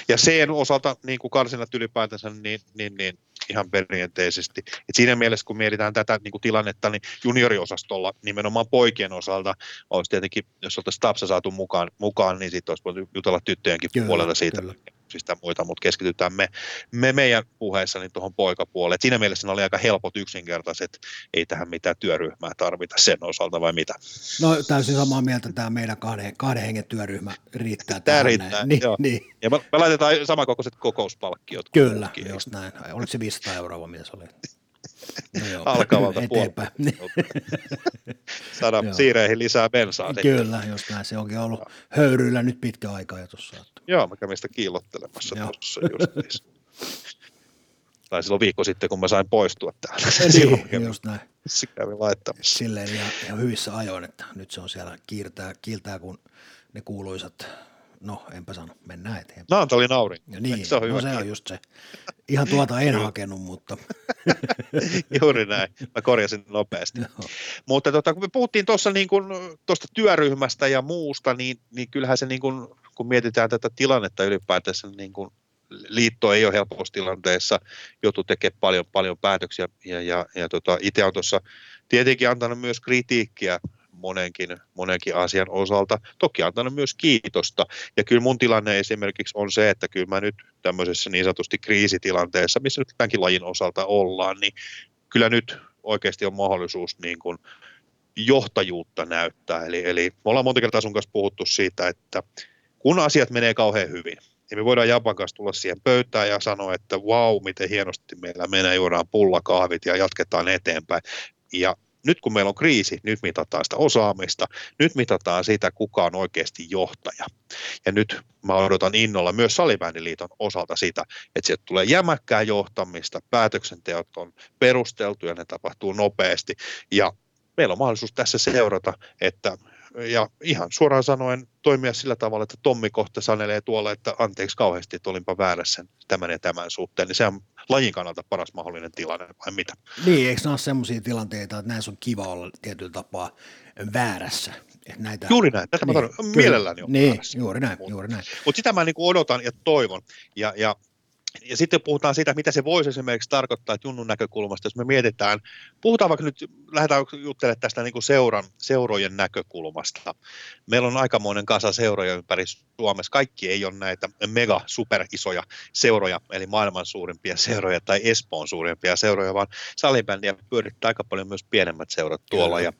Ja sen osalta, niin kuin karsinat ylipäätänsä, niin, niin, niin ihan perinteisesti. Et siinä mielessä, kun mietitään tätä niin kuin tilannetta, niin junioriosastolla nimenomaan poikien osalta olisi tietenkin, jos oltaisiin Tapsa saatu mukaan, mukaan niin sitten olisi voitu jutella tyttöjenkin
Kyllä,
puolelta siitä,
kyllä.
Sitä muita, mutta keskitytään me, me meidän puheessa niin tuohon poikapuolelle. Et siinä mielessä ne oli aika helpot yksinkertaiset, ei tähän mitään työryhmää tarvita sen osalta vai mitä.
No täysin samaa mieltä, tämä meidän kahden, kahden hengen työryhmä riittää.
Tää
tähän
riittää,
näin. Niin,
joo.
niin,
Ja me, me laitetaan samankokoiset kokouspalkkiot.
kyllä, just näin. Oliko se 500 euroa, vai mitä se oli? No joo,
Alkavalta.
Niin,
Saada
Joo.
siireihin lisää bensaa. sitten.
Kyllä, just näin. Se onkin ollut höyryillä nyt pitkä aikaa jo tuossa.
Joo, mä kävin sitä kiillottelemassa tuossa just Tai silloin viikko sitten, kun mä sain poistua täältä. Silloin
Niin,
kävin,
just näin.
se kävin laittamassa.
Silleen ihan, ihan hyvissä ajoin, että nyt se on siellä kiirtää, kiiltää, kun ne kuuluisat, no enpä sano, mennään eteenpäin.
Naantali naurin.
Ja niin,
se on hyvä.
no se on just se. Ihan tuota en hakenut, mutta
Juuri näin. Mä korjasin nopeasti.
joo.
Mutta tota, kun me puhuttiin tuossa niin tuosta työryhmästä ja muusta, niin, niin kyllähän se, niin kuin, kun mietitään tätä tilannetta ylipäätänsä, niin kuin, liitto ei ole helpossa tilanteessa, joutuu tekemään paljon, paljon päätöksiä ja, ja, ja tota, itse on tuossa tietenkin antanut myös kritiikkiä monenkin, monenkin asian osalta, toki antanut myös kiitosta. Ja kyllä mun tilanne esimerkiksi on se, että kyllä mä nyt tämmöisessä niin sanotusti kriisitilanteessa, missä nyt tämänkin lajin osalta ollaan, niin kyllä nyt oikeasti on mahdollisuus niin kuin johtajuutta näyttää. Eli, eli me ollaan monta kertaa sun kanssa puhuttu siitä, että kun asiat menee kauhean hyvin, niin me voidaan Japan kanssa tulla siihen pöytään ja sanoa, että vau, miten hienosti meillä menee, juodaan pullakahvit ja jatketaan eteenpäin. Ja nyt kun meillä on kriisi, nyt mitataan sitä osaamista, nyt mitataan sitä, kuka on oikeasti johtaja. Ja nyt mä odotan innolla myös Salibändiliiton osalta sitä, että sieltä tulee jämäkkää johtamista, päätöksenteot on perusteltu ja ne tapahtuu nopeasti. Ja meillä on mahdollisuus tässä seurata, että ja ihan suoraan sanoen toimia sillä tavalla, että Tommi kohta sanelee tuolla, että anteeksi kauheasti, että olinpa väärässä tämän ja tämän suhteen, niin se on lajin kannalta paras mahdollinen tilanne, vai mitä?
Niin, eikö nämä ole sellaisia tilanteita, että näissä on kiva olla tietyllä tapaa väärässä? Että näitä,
Juuri näin, tätä mä
Niin,
tarvitsen.
kyllä.
Mielelläni on
Niin,
väärässä.
juuri näin,
Mut-
juuri näin.
Mutta sitä mä niin odotan ja toivon. Ja, ja, ja sitten puhutaan siitä, mitä se voisi esimerkiksi tarkoittaa että Junnun näkökulmasta, jos me mietitään, puhutaan vaikka nyt, lähdetään juttelemaan tästä niin kuin seuran, seurojen näkökulmasta. Meillä on aikamoinen kasa seuroja ympäri Suomessa. Kaikki ei ole näitä mega superisoja seuroja, eli maailman suurimpia seuroja tai Espoon suurimpia seuroja, vaan salibändiä pyörittää aika paljon myös pienemmät seurat tuolla. Ja,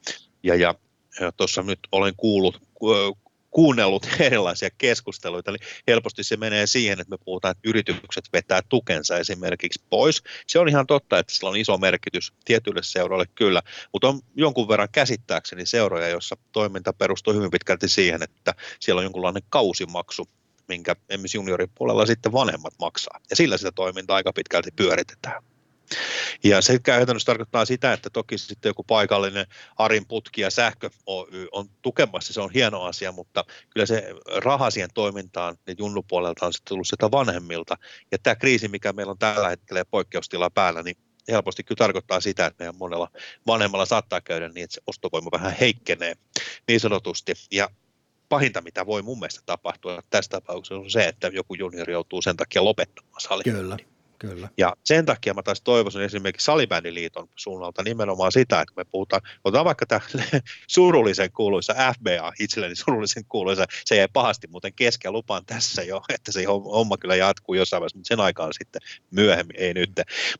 ja, ja, ja tuossa nyt olen kuullut, ku- kuunnellut erilaisia keskusteluita, niin helposti se menee siihen, että me puhutaan, että yritykset vetää tukensa esimerkiksi pois. Se on ihan totta, että sillä on iso merkitys tietyille seuroille kyllä, mutta on jonkun verran käsittääkseni seuroja, jossa toiminta perustuu hyvin pitkälti siihen, että siellä on jonkunlainen kausimaksu, minkä esimerkiksi junioripuolella sitten vanhemmat maksaa. Ja sillä sitä toimintaa aika pitkälti pyöritetään. Ja se käytännössä tarkoittaa sitä, että toki sitten joku paikallinen Arin putki ja sähkö Oy on tukemassa, se on hieno asia, mutta kyllä se raha siihen toimintaan niin junnupuolelta on sitten tullut sitä vanhemmilta. Ja tämä kriisi, mikä meillä on tällä hetkellä poikkeustila päällä, niin helposti kyllä tarkoittaa sitä, että meidän monella vanhemmalla saattaa käydä niin, että se ostovoima vähän heikkenee niin sanotusti. Ja pahinta, mitä voi mun mielestä tapahtua tässä tapauksessa on se, että joku juniori joutuu sen takia lopettamaan salin.
Kyllä. Kyllä.
Ja sen takia mä taas toivoisin esimerkiksi Salibändiliiton suunnalta nimenomaan sitä, että me puhutaan, otetaan vaikka tämä surullisen kuuluisa FBA, itselleni surullisen kuuluisa, se jäi pahasti muuten kesken, lupaan tässä jo, että se homma kyllä jatkuu jossain vaiheessa, mutta sen aikaan sitten myöhemmin, ei nyt.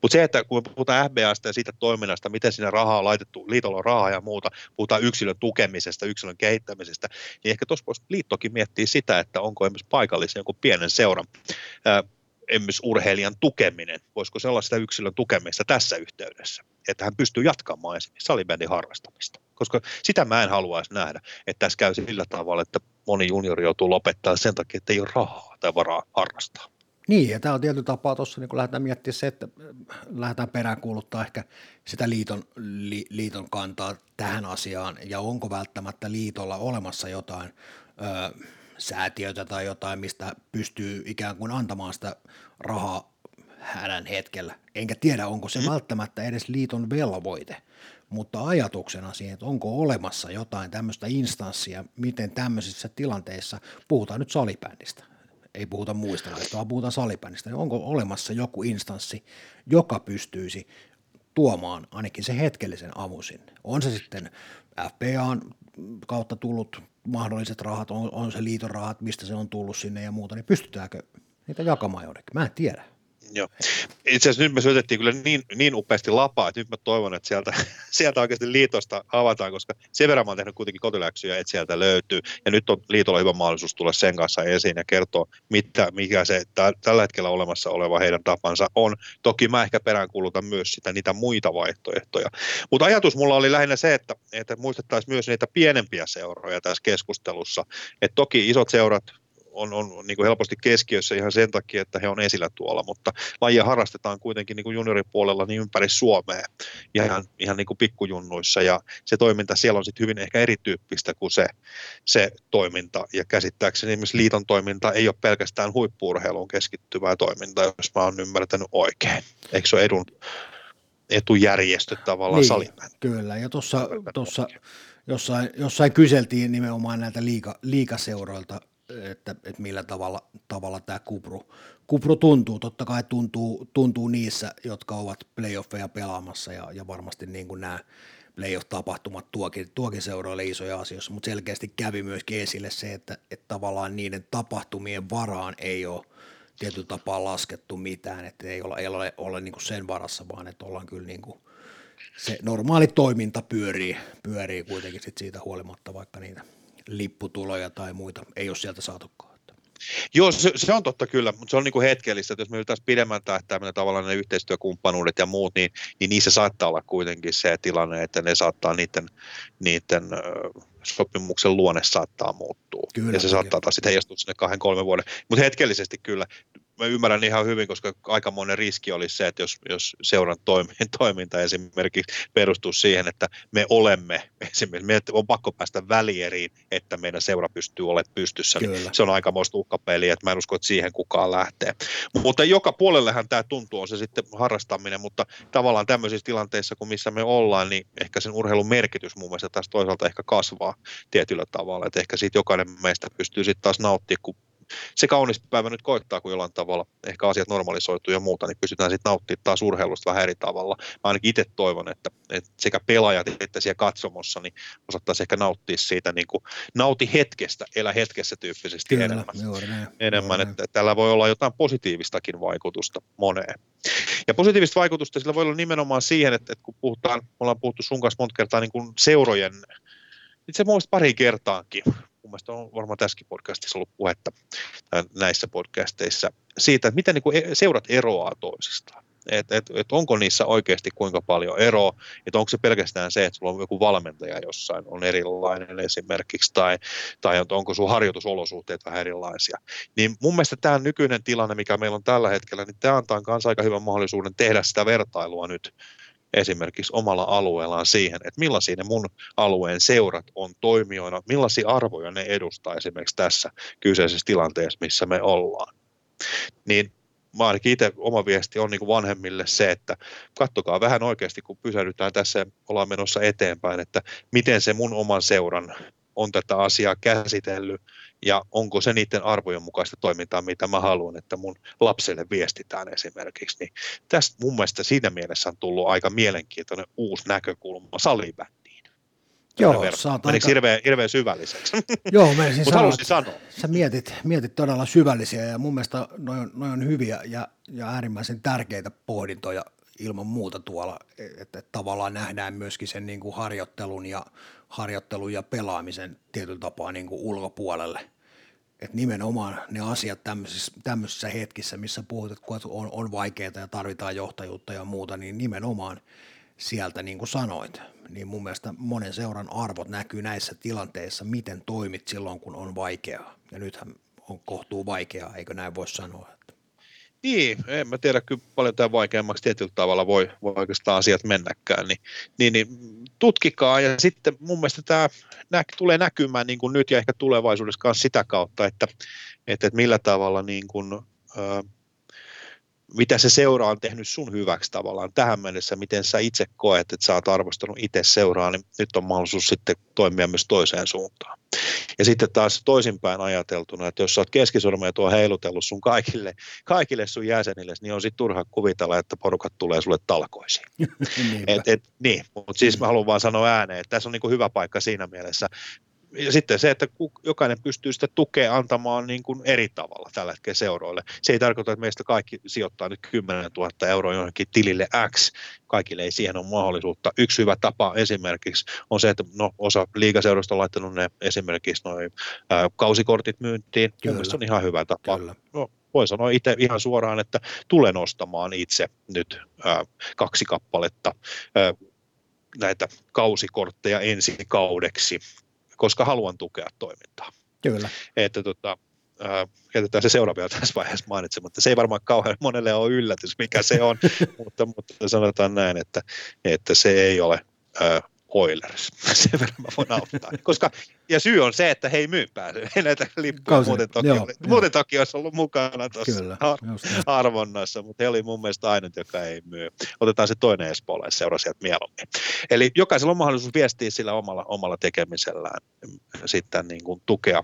Mutta se, että kun me puhutaan FBAsta ja siitä toiminnasta, miten siinä rahaa on laitettu, liitolla on rahaa ja muuta, puhutaan yksilön tukemisesta, yksilön kehittämisestä, niin ehkä tuossa liittokin miettiä sitä, että onko esimerkiksi paikallisen jonkun pienen seuran esimerkiksi urheilijan tukeminen, voisiko sellaista yksilön tukemista tässä yhteydessä, että hän pystyy jatkamaan esimerkiksi salibändin harrastamista. Koska sitä mä en haluaisi nähdä, että tässä käy sillä tavalla, että moni juniori joutuu lopettaa sen takia, että ei ole rahaa tai varaa harrastaa.
Niin, ja tämä on tietty tapa tuossa, niin kun lähdetään miettimään se, että lähdetään peräänkuuluttaa ehkä sitä liiton, li, liiton kantaa tähän asiaan, ja onko välttämättä liitolla olemassa jotain säätiötä tai jotain, mistä pystyy ikään kuin antamaan sitä rahaa hänen hetkellä. Enkä tiedä, onko se mm. välttämättä edes liiton velvoite, mutta ajatuksena siihen, että onko olemassa jotain tämmöistä instanssia, miten tämmöisissä tilanteissa, puhutaan nyt salibändistä, ei puhuta muista laista, vaan puhutaan salibändistä, niin onko olemassa joku instanssi, joka pystyisi tuomaan ainakin se hetkellisen avun sinne. On se sitten FPAn kautta tullut mahdolliset rahat, on, on se liiton rahat, mistä se on tullut sinne ja muuta, niin pystytäänkö niitä jakamaan jonnekin? Mä en tiedä.
Joo. Itse asiassa nyt me syötettiin kyllä niin, niin upeasti lapaa, että nyt mä toivon, että sieltä, sieltä oikeasti liitosta avataan, koska sen verran mä oon tehnyt kuitenkin kotiläksyjä, että sieltä löytyy. Ja nyt on liitolla hyvä mahdollisuus tulla sen kanssa esiin ja kertoa, mitä, mikä se tä, tällä hetkellä olemassa oleva heidän tapansa on. Toki mä ehkä peräänkuulutan myös sitä, niitä muita vaihtoehtoja. Mutta ajatus mulla oli lähinnä se, että, että muistettaisiin myös niitä pienempiä seuroja tässä keskustelussa. Että toki isot seurat, on, on niin kuin helposti keskiössä ihan sen takia, että he on esillä tuolla, mutta lajia harrastetaan kuitenkin niin kuin junioripuolella niin ympäri Suomea ihan, ihan niin kuin pikkujunnuissa. Ja se toiminta siellä on sitten hyvin ehkä erityyppistä kuin se, se toiminta. Ja käsittääkseni esimerkiksi liiton toiminta ei ole pelkästään huippuurheiluun keskittyvää toimintaa, jos mä oon ymmärtänyt oikein. Eikö se ole edun, etujärjestö tavallaan niin, salin?
Kyllä, ja tuossa jossain, jossain kyseltiin nimenomaan näiltä liika, liikaseuroilta että, että millä tavalla, tavalla tämä Kupru, Kupru tuntuu. Totta kai tuntuu, tuntuu niissä, jotka ovat playoffeja pelaamassa ja, ja varmasti niin kuin nämä playoff-tapahtumat tuokin, tuokin seuroille isoja asioita, mutta selkeästi kävi myöskin esille se, että, että tavallaan niiden tapahtumien varaan ei ole tietyllä tapaa laskettu mitään, että ei ole, ei ole, ole niin kuin sen varassa, vaan että ollaan kyllä niin kuin se normaali toiminta pyörii, pyörii kuitenkin sit siitä huolimatta, vaikka niitä lipputuloja tai muita ei ole sieltä saatukaan.
Joo, se, se on totta kyllä, mutta se on niin kuin hetkellistä, että jos me taas pidemmän tähtäimellä tavallaan ne yhteistyökumppanuudet ja muut, niin, niin niissä saattaa olla kuitenkin se tilanne, että ne saattaa niiden, niiden sopimuksen luonne saattaa muuttua. Kyllä, ja se saattaa taas sitten heijastua sinne kahden, kolmen vuoden. Mutta hetkellisesti kyllä mä ymmärrän ihan hyvin, koska aikamoinen riski olisi se, että jos, jos seuran toiminta esimerkiksi perustuu siihen, että me olemme, esimerkiksi meidän on pakko päästä välieriin, että meidän seura pystyy olemaan pystyssä, niin Kyllä. niin se on aikamoista uhkapeliä, että mä en usko, että siihen kukaan lähtee. Mutta joka puolellehan tämä tuntuu, on se sitten harrastaminen, mutta tavallaan tämmöisissä tilanteissa, kun missä me ollaan, niin ehkä sen urheilun merkitys mun mielestä tässä toisaalta ehkä kasvaa tietyllä tavalla, että ehkä siitä jokainen meistä pystyy sitten taas nauttimaan, kun se kaunis päivä nyt koittaa, kun jollain tavalla ehkä asiat normalisoituu ja muuta, niin pystytään sitten nauttimaan taas urheilusta vähän eri tavalla. Mä ainakin itse toivon, että, että sekä pelaajat että siellä katsomossa niin osattaisiin ehkä nauttia siitä niin kuin, nauti hetkestä, elä hetkessä tyyppisesti Kyllä, enemmän. Juuri näin, enemmän juuri että tällä voi olla jotain positiivistakin vaikutusta moneen. Ja positiivista vaikutusta sillä voi olla nimenomaan siihen, että, että kun puhutaan, me ollaan puhuttu sun kanssa monta kertaa niin kuin seurojen itse muista pari kertaankin mun mielestä on varmaan tässäkin podcastissa ollut puhetta näissä podcasteissa, siitä, että miten niin seurat eroaa toisistaan. Että et, et onko niissä oikeasti kuinka paljon eroa, että onko se pelkästään se, että sulla on joku valmentaja jossain on erilainen esimerkiksi, tai, tai onko sun harjoitusolosuhteet vähän erilaisia. Niin mun mielestä tämä nykyinen tilanne, mikä meillä on tällä hetkellä, niin tämä antaa myös aika hyvän mahdollisuuden tehdä sitä vertailua nyt esimerkiksi omalla alueellaan siihen, että millaisia ne mun alueen seurat on toimijoina, millaisia arvoja ne edustaa esimerkiksi tässä kyseisessä tilanteessa, missä me ollaan. Niin mä ainakin itse oma viesti on niin vanhemmille se, että kattokaa vähän oikeasti, kun pysähdytään tässä ja ollaan menossa eteenpäin, että miten se mun oman seuran on tätä asiaa käsitellyt ja onko se niiden arvojen mukaista toimintaa, mitä mä haluan, että mun lapselle viestitään esimerkiksi. Niin tästä mun mielestä siinä mielessä on tullut aika mielenkiintoinen uusi näkökulma salibändiin.
Joo,
oot aika... hirveän, hirveän syvälliseksi?
Joo, mä siis
sanoa, sanoa.
Sä mietit, mietit todella syvällisiä ja mun mielestä noin on, noi on hyviä ja, ja äärimmäisen tärkeitä pohdintoja ilman muuta tuolla, että, että tavallaan nähdään myöskin sen niin kuin harjoittelun, ja, harjoittelun ja pelaamisen tietyllä tapaa niin kuin ulkopuolelle. Että nimenomaan ne asiat tämmöisissä, tämmöisissä hetkissä, missä puhut, että on, on vaikeaa ja tarvitaan johtajuutta ja muuta, niin nimenomaan sieltä, niin kuin sanoit, niin mun mielestä monen seuran arvot näkyy näissä tilanteissa, miten toimit silloin, kun on vaikeaa. Ja nythän on kohtuu vaikeaa, eikö näin voi sanoa?
Niin, en mä tiedä, kyllä paljon tämä vaikeammaksi tietyllä tavalla voi, voi oikeastaan asiat mennäkään, niin, niin, niin tutkikaa. Ja sitten mun mielestä tämä nä, tulee näkymään niin kuin nyt ja ehkä tulevaisuudessa sitä kautta, että, että, että millä tavalla niin kuin, ö, mitä se seura on tehnyt sun hyväksi tavallaan tähän mennessä, miten sä itse koet, että sä oot arvostanut itse seuraa, niin nyt on mahdollisuus sitten toimia myös toiseen suuntaan. Ja sitten taas toisinpäin ajateltuna, että jos sä oot keskisormeja tuo heilutellut sun kaikille, kaikille sun jäsenille, niin on sitten turha kuvitella, että porukat tulee sulle talkoisiin. et, et, niin, mutta siis mä haluan vaan sanoa ääneen, että tässä on niin hyvä paikka siinä mielessä ja sitten se, että jokainen pystyy sitä tukea antamaan niin kuin eri tavalla tällä hetkellä seuroille. Se ei tarkoita, että meistä kaikki sijoittaa nyt 10 000 euroa johonkin tilille X. Kaikille ei siihen ole mahdollisuutta. Yksi hyvä tapa esimerkiksi on se, että no, osa liigaseurosta on laittanut ne esimerkiksi noin ää, kausikortit myyntiin. Kyllä. se on ihan hyvä tapa. Kyllä. No, voin sanoa itse ihan suoraan, että tulen ostamaan itse nyt ää, kaksi kappaletta ää, näitä kausikortteja ensi kaudeksi koska haluan tukea toimintaa.
Kyllä.
Että tota, äh, jätetään se seuraava tässä vaiheessa mainitsematta. Se ei varmaan kauhean monelle ole yllätys, mikä se on, mutta, mutta sanotaan näin, että, että se ei ole äh, Oilers. Sen verran mä voin auttaa. Koska, ja syy on se, että he ei myy pääse näitä lippuja. Kausi. Muuten toki, joo, oli, joo. muuten toki olisi ollut mukana tuossa ar- arvonnassa, mutta he oli mun mielestä ainut, joka ei myy. Otetaan se toinen Espoolle seura sieltä mieluummin. Eli jokaisella on mahdollisuus viestiä sillä omalla, omalla tekemisellään sitten niin kuin tukea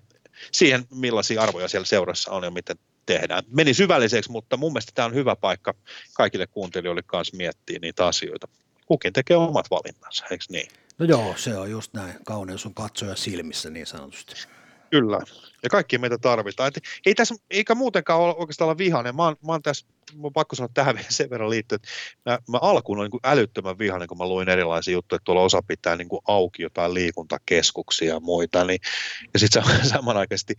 siihen, millaisia arvoja siellä seurassa on ja miten tehdään. Meni syvälliseksi, mutta mun mielestä tämä on hyvä paikka kaikille kuuntelijoille kanssa miettiä niitä asioita kukin tekee omat valintansa, eikö niin?
No joo, se on just näin. Kauneus on katsoja silmissä niin sanotusti.
Kyllä. Ja kaikki meitä tarvitaan. Et ei tässä, eikä muutenkaan ole oikeastaan olla vihainen. Mä oon, mä oon tässä, mä oon pakko sanoa tähän vielä sen verran liittyen, että mä, mä alkuun olin niin älyttömän vihainen, kun mä luin erilaisia juttuja, että tuolla osa pitää niin kuin auki jotain liikuntakeskuksia ja muita. Niin, ja sitten samanaikaisesti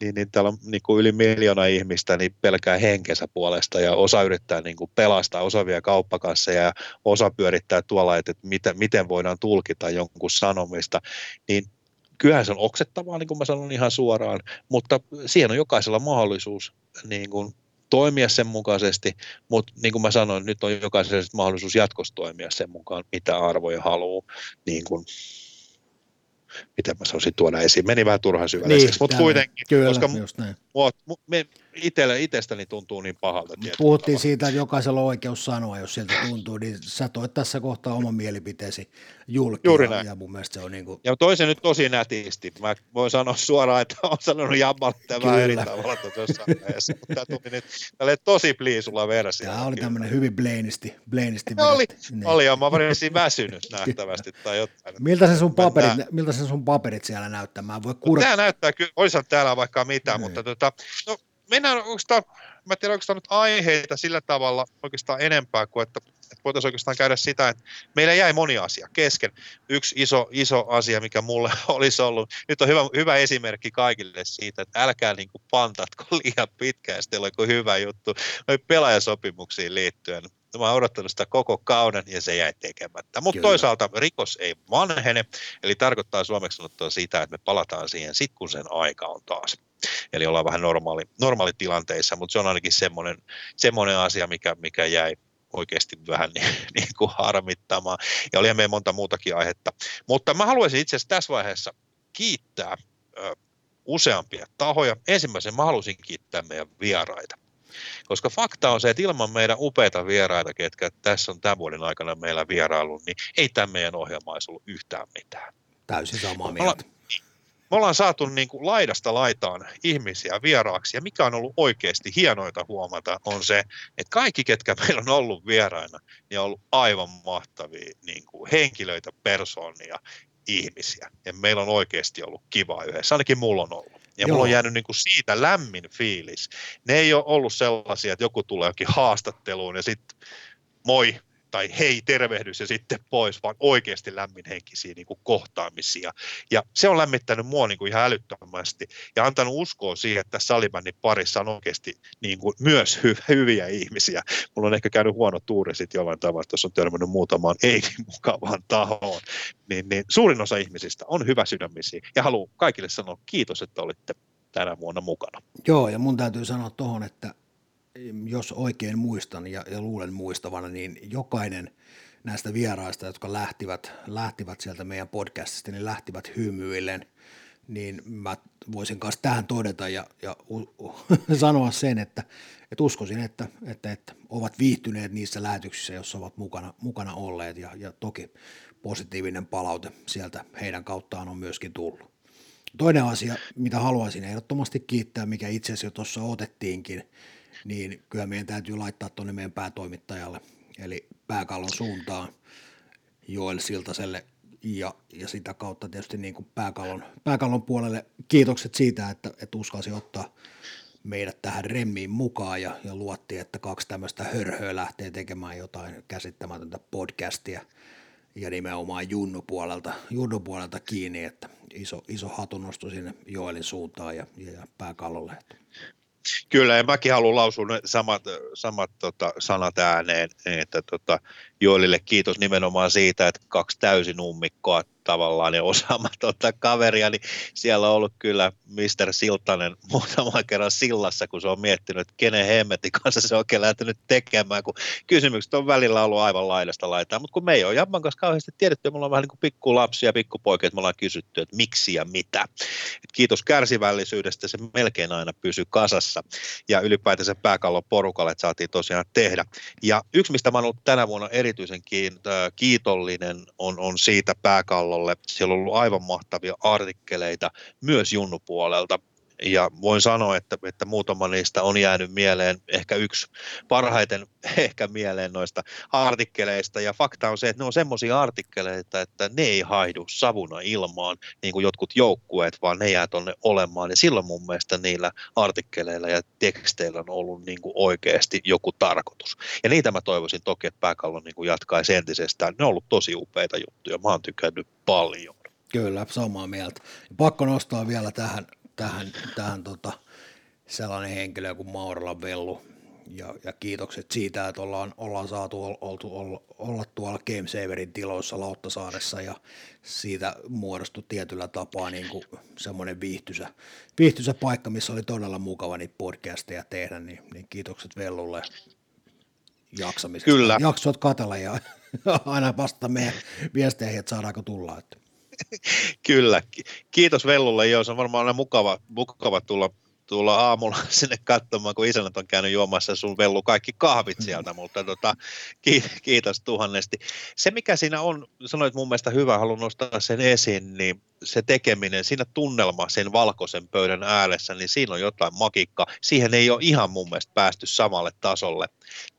niin, niin täällä on niin kuin yli miljoona ihmistä niin pelkää henkensä puolesta ja osa yrittää niin kuin pelastaa, osa vie kauppakasseja ja osa pyörittää tuolla, että, että miten, miten voidaan tulkita jonkun sanomista. Niin kyllähän se on oksettavaa, niin kuin mä sanon ihan suoraan, mutta siihen on jokaisella mahdollisuus niin kuin toimia sen mukaisesti, mutta niin kuin mä sanoin, nyt on jokaisella mahdollisuus jatkossa toimia sen mukaan, mitä arvoja haluaa niin kuin miten mä sanoisin tuoda esiin. Meni vähän turhan syvälliseksi, niin, mutta kuitenkin,
kyllä,
koska
näin.
me, itselle, itsestäni tuntuu niin pahalta.
Puhuttiin tavalla. siitä, että jokaisella on oikeus sanoa, jos sieltä tuntuu, niin sä toit tässä kohtaa oman mielipiteesi julki.
Juuri näin.
Ja mun mielestä se on niin kuin...
Ja toisen nyt tosi nätisti. Mä voin sanoa suoraan, että olen sanonut Jammalle tämän eri tavalla vaiheessa, mutta tämä tuli nyt tosi pliisulla versio.
Tämä oli tämmöinen hyvin bleinisti. bleinisti
oli, niin. oli, ja mä olin väsynyt nähtävästi tai jotain.
Miltä se sun paperit, miltä se sun paperit siellä näyttää? Mä voi kur...
Tämä näyttää kyllä, olisihan täällä vaikka mitä, niin. mutta tota, no, mennään oikeastaan mä tiedän oikeastaan nyt aiheita sillä tavalla oikeastaan enempää kuin, että, että voitaisiin oikeastaan käydä sitä, että meillä jäi moni asia kesken. Yksi iso, iso asia, mikä mulle olisi ollut, nyt on hyvä, hyvä esimerkki kaikille siitä, että älkää niin kuin pantatko liian pitkään, sitten on hyvä juttu. Noi pelaajasopimuksiin liittyen, mä oon odottanut sitä koko kauden ja se jäi tekemättä. Mutta toisaalta rikos ei vanhene, eli tarkoittaa suomeksi sanottua sitä, että me palataan siihen sit kun sen aika on taas. Eli ollaan vähän normaali, normaalitilanteissa, mutta se on ainakin semmoinen, semmoinen asia, mikä, mikä jäi oikeasti vähän niin, niin kuin harmittamaan. Ja oli meidän monta muutakin aihetta. Mutta mä haluaisin itse asiassa tässä vaiheessa kiittää ö, useampia tahoja. Ensimmäisen mä haluaisin kiittää meidän vieraita. Koska fakta on se, että ilman meidän upeita vieraita, ketkä tässä on tämän vuoden aikana meillä vierailu, niin ei tämä meidän ohjelma olisi ollut yhtään mitään.
Täysin samaa mieltä.
Me ollaan saatu niin kuin laidasta laitaan ihmisiä vieraaksi, ja mikä on ollut oikeasti hienoita huomata, on se, että kaikki, ketkä meillä on ollut vieraina, niin on ollut aivan mahtavia niin kuin henkilöitä, persoonia, ihmisiä. Ja meillä on oikeasti ollut kiva yhdessä, ainakin mulla on ollut. Ja Joo. mulla on jäänyt niin kuin siitä lämmin fiilis. Ne ei ole ollut sellaisia, että joku tulee jokin haastatteluun ja sitten moi, tai hei, tervehdys ja sitten pois, vaan oikeasti lämminhenkisiä niin kuin kohtaamisia. Ja se on lämmittänyt mua niin kuin ihan älyttömästi ja antanut uskoa siihen, että salibändin parissa on oikeasti niin kuin myös hy- hyviä ihmisiä. Mulla on ehkä käynyt huono tuuri sitten jollain tavalla, että on törmännyt muutamaan ei niin mukavaan tahoon. Niin, niin suurin osa ihmisistä on hyvä sydämisiä ja haluan kaikille sanoa kiitos, että olitte tänä vuonna mukana.
Joo, ja mun täytyy sanoa tuohon, että jos oikein muistan ja, ja luulen muistavana, niin jokainen näistä vieraista, jotka lähtivät, lähtivät sieltä meidän podcastista, niin lähtivät hymyillen, niin mä voisin kanssa tähän todeta ja, ja u, u, sanoa sen, että, että uskoisin, että, että, että ovat viihtyneet niissä lähetyksissä, joissa ovat mukana, mukana olleet ja, ja toki positiivinen palaute sieltä heidän kauttaan on myöskin tullut. Toinen asia, mitä haluaisin ehdottomasti kiittää, mikä itse asiassa jo tuossa otettiinkin, niin kyllä meidän täytyy laittaa tuonne meidän päätoimittajalle, eli pääkallon suuntaan Joel Siltaselle ja, ja sitä kautta tietysti niin kuin pääkallon, pääkallon puolelle kiitokset siitä, että, että uskalsi ottaa meidät tähän remmiin mukaan ja, ja luotti, että kaksi tämmöistä hörhöä lähtee tekemään jotain käsittämätöntä podcastia ja nimenomaan Junnu puolelta, Junnu puolelta kiinni, että iso, iso hatunnosto sinne Joelin suuntaan ja, ja pääkallolle.
Kyllä, ja mäkin haluan lausua ne samat, samat tota, sanat ääneen, että tota, Joelille kiitos nimenomaan siitä, että kaksi täysin ummikkoa tavallaan ja osaamatonta kaveria, niin siellä on ollut kyllä Mr. Siltanen muutaman kerran sillassa, kun se on miettinyt, että kenen hemmetin kanssa se on oikein lähtenyt tekemään, kun kysymykset on välillä ollut aivan laidasta laitaa, mutta kun me ei ole Jamman kanssa kauheasti tiedetty, me ollaan vähän niin kuin pikkulapsia ja pikkupoikia, että me ollaan kysytty, että miksi ja mitä. Et kiitos kärsivällisyydestä, se melkein aina pysyy kasassa ja ylipäätänsä pääkallon porukalle, saatiin tosiaan tehdä. Ja yksi, mistä mä oon ollut tänä vuonna erityisen kiitollinen, on, on siitä pääkallon jalkapallolle. Siellä on ollut aivan mahtavia artikkeleita myös junnupuolelta. Ja voin sanoa, että, että muutama niistä on jäänyt mieleen, ehkä yksi parhaiten ehkä mieleen noista artikkeleista. Ja fakta on se, että ne on semmoisia artikkeleita, että ne ei haihdu savuna ilmaan, niin kuin jotkut joukkueet, vaan ne jää tuonne olemaan. Ja silloin mun mielestä niillä artikkeleilla ja teksteillä on ollut niin kuin oikeasti joku tarkoitus. Ja niitä mä toivoisin toki, että pääkallon niin kuin jatkaisi entisestään. Ne on ollut tosi upeita juttuja. Mä oon tykännyt paljon.
Kyllä, samaa mieltä. Pakko nostaa vielä tähän tähän, tähän tota, sellainen henkilö kuin Maurala Vellu. Ja, ja, kiitokset siitä, että ollaan, ollaan saatu oltu, olla, olla tuolla Game Saverin tiloissa Lauttasaaressa ja siitä muodostui tietyllä tapaa niin kuin semmoinen viihtysä, viihtysä paikka, missä oli todella mukava niitä podcasteja tehdä, niin, niin kiitokset Vellulle jaksamisesta.
Kyllä.
Jaksot katella ja aina vasta meidän viesteihin, että saadaanko tulla. Että.
Kyllä. Kiitos Vellulle. Joo, se on varmaan aina mukava, mukava tulla, tulla aamulla sinne katsomaan, kun isännät on käynyt juomassa sun vellu kaikki kahvit sieltä, mutta tota, kiitos tuhannesti. Se, mikä siinä on, sanoit mun mielestä hyvä, haluan nostaa sen esiin, niin se tekeminen, siinä tunnelma sen valkoisen pöydän ääressä, niin siinä on jotain makikka. Siihen ei ole ihan mun mielestä päästy samalle tasolle.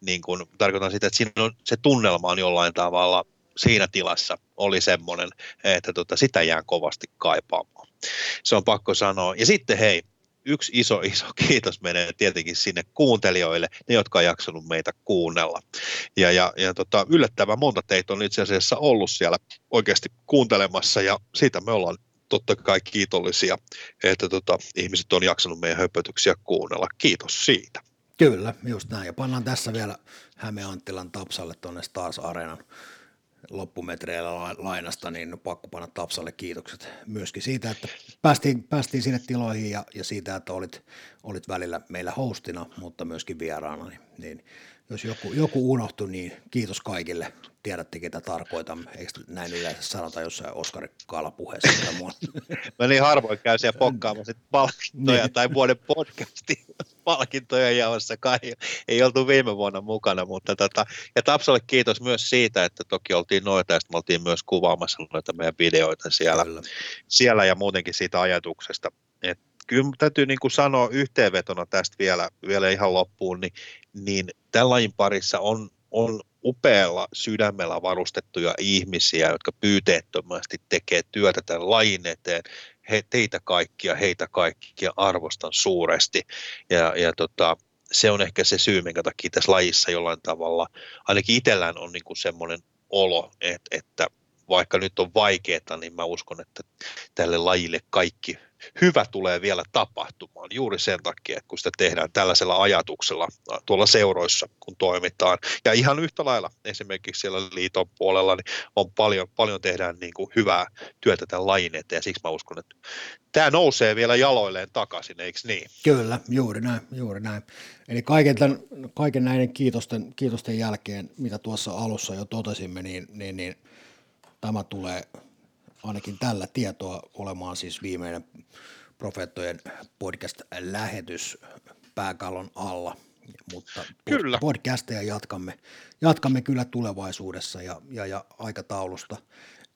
Niin kun, tarkoitan sitä, että siinä on, se tunnelma on jollain tavalla siinä tilassa oli semmoinen, että tota, sitä jään kovasti kaipaamaan. Se on pakko sanoa. Ja sitten hei, yksi iso, iso kiitos menee tietenkin sinne kuuntelijoille, ne jotka on jaksanut meitä kuunnella. Ja, ja, ja tota, yllättävän monta teitä on itse asiassa ollut siellä oikeasti kuuntelemassa ja siitä me ollaan totta kai kiitollisia, että tota, ihmiset on jaksanut meidän höpötyksiä kuunnella. Kiitos siitä.
Kyllä, just näin. Ja pannaan tässä vielä Häme Anttilan Tapsalle tuonne Stars Areenan loppumetreillä lainasta, niin pakko panna Tapsalle kiitokset myöskin siitä, että päästiin, päästiin sinne tiloihin ja, ja siitä, että olit, olit välillä meillä hostina, mutta myöskin vieraana, niin, niin jos joku, joku unohtui, niin kiitos kaikille. Tiedätte, ketä tarkoitamme. Eikö näin yleensä sanota jossain Oskari Kaala-puheessa?
Mä niin harvoin käy siellä pokkaamassa palkintoja niin. tai vuoden podcastin palkintoja jaossa kai. Ei oltu viime vuonna mukana, mutta tota, ja Tapsalle kiitos myös siitä, että toki oltiin noita ja me oltiin myös kuvaamassa noita meidän videoita siellä, siellä ja muutenkin siitä ajatuksesta, että kyllä täytyy niin kuin sanoa yhteenvetona tästä vielä, vielä ihan loppuun, niin, niin tämän lajin parissa on, on upealla sydämellä varustettuja ihmisiä, jotka pyyteettömästi tekee työtä tämän lajin eteen. He, teitä kaikkia, heitä kaikkia arvostan suuresti. Ja, ja tota, se on ehkä se syy, minkä takia tässä lajissa jollain tavalla, ainakin itsellään on niin kuin semmoinen olo, että, että vaikka nyt on vaikeaa, niin mä uskon, että tälle lajille kaikki hyvä tulee vielä tapahtumaan juuri sen takia, että kun sitä tehdään tällaisella ajatuksella tuolla seuroissa, kun toimitaan. Ja ihan yhtä lailla esimerkiksi siellä liiton puolella niin on paljon, paljon tehdään niin kuin hyvää työtä tämän lajin eteen siksi mä uskon, että tämä nousee vielä jaloilleen takaisin, eikö niin?
Kyllä, juuri näin, juuri näin. Eli kaiken, tämän, kaiken näiden kiitosten, kiitosten jälkeen, mitä tuossa alussa jo totesimme, niin, niin, niin tämä tulee ainakin tällä tietoa olemaan siis viimeinen Profeettojen podcast-lähetys pääkallon alla, mutta kyllä. podcasteja jatkamme, jatkamme kyllä tulevaisuudessa ja, ja, ja aikataulusta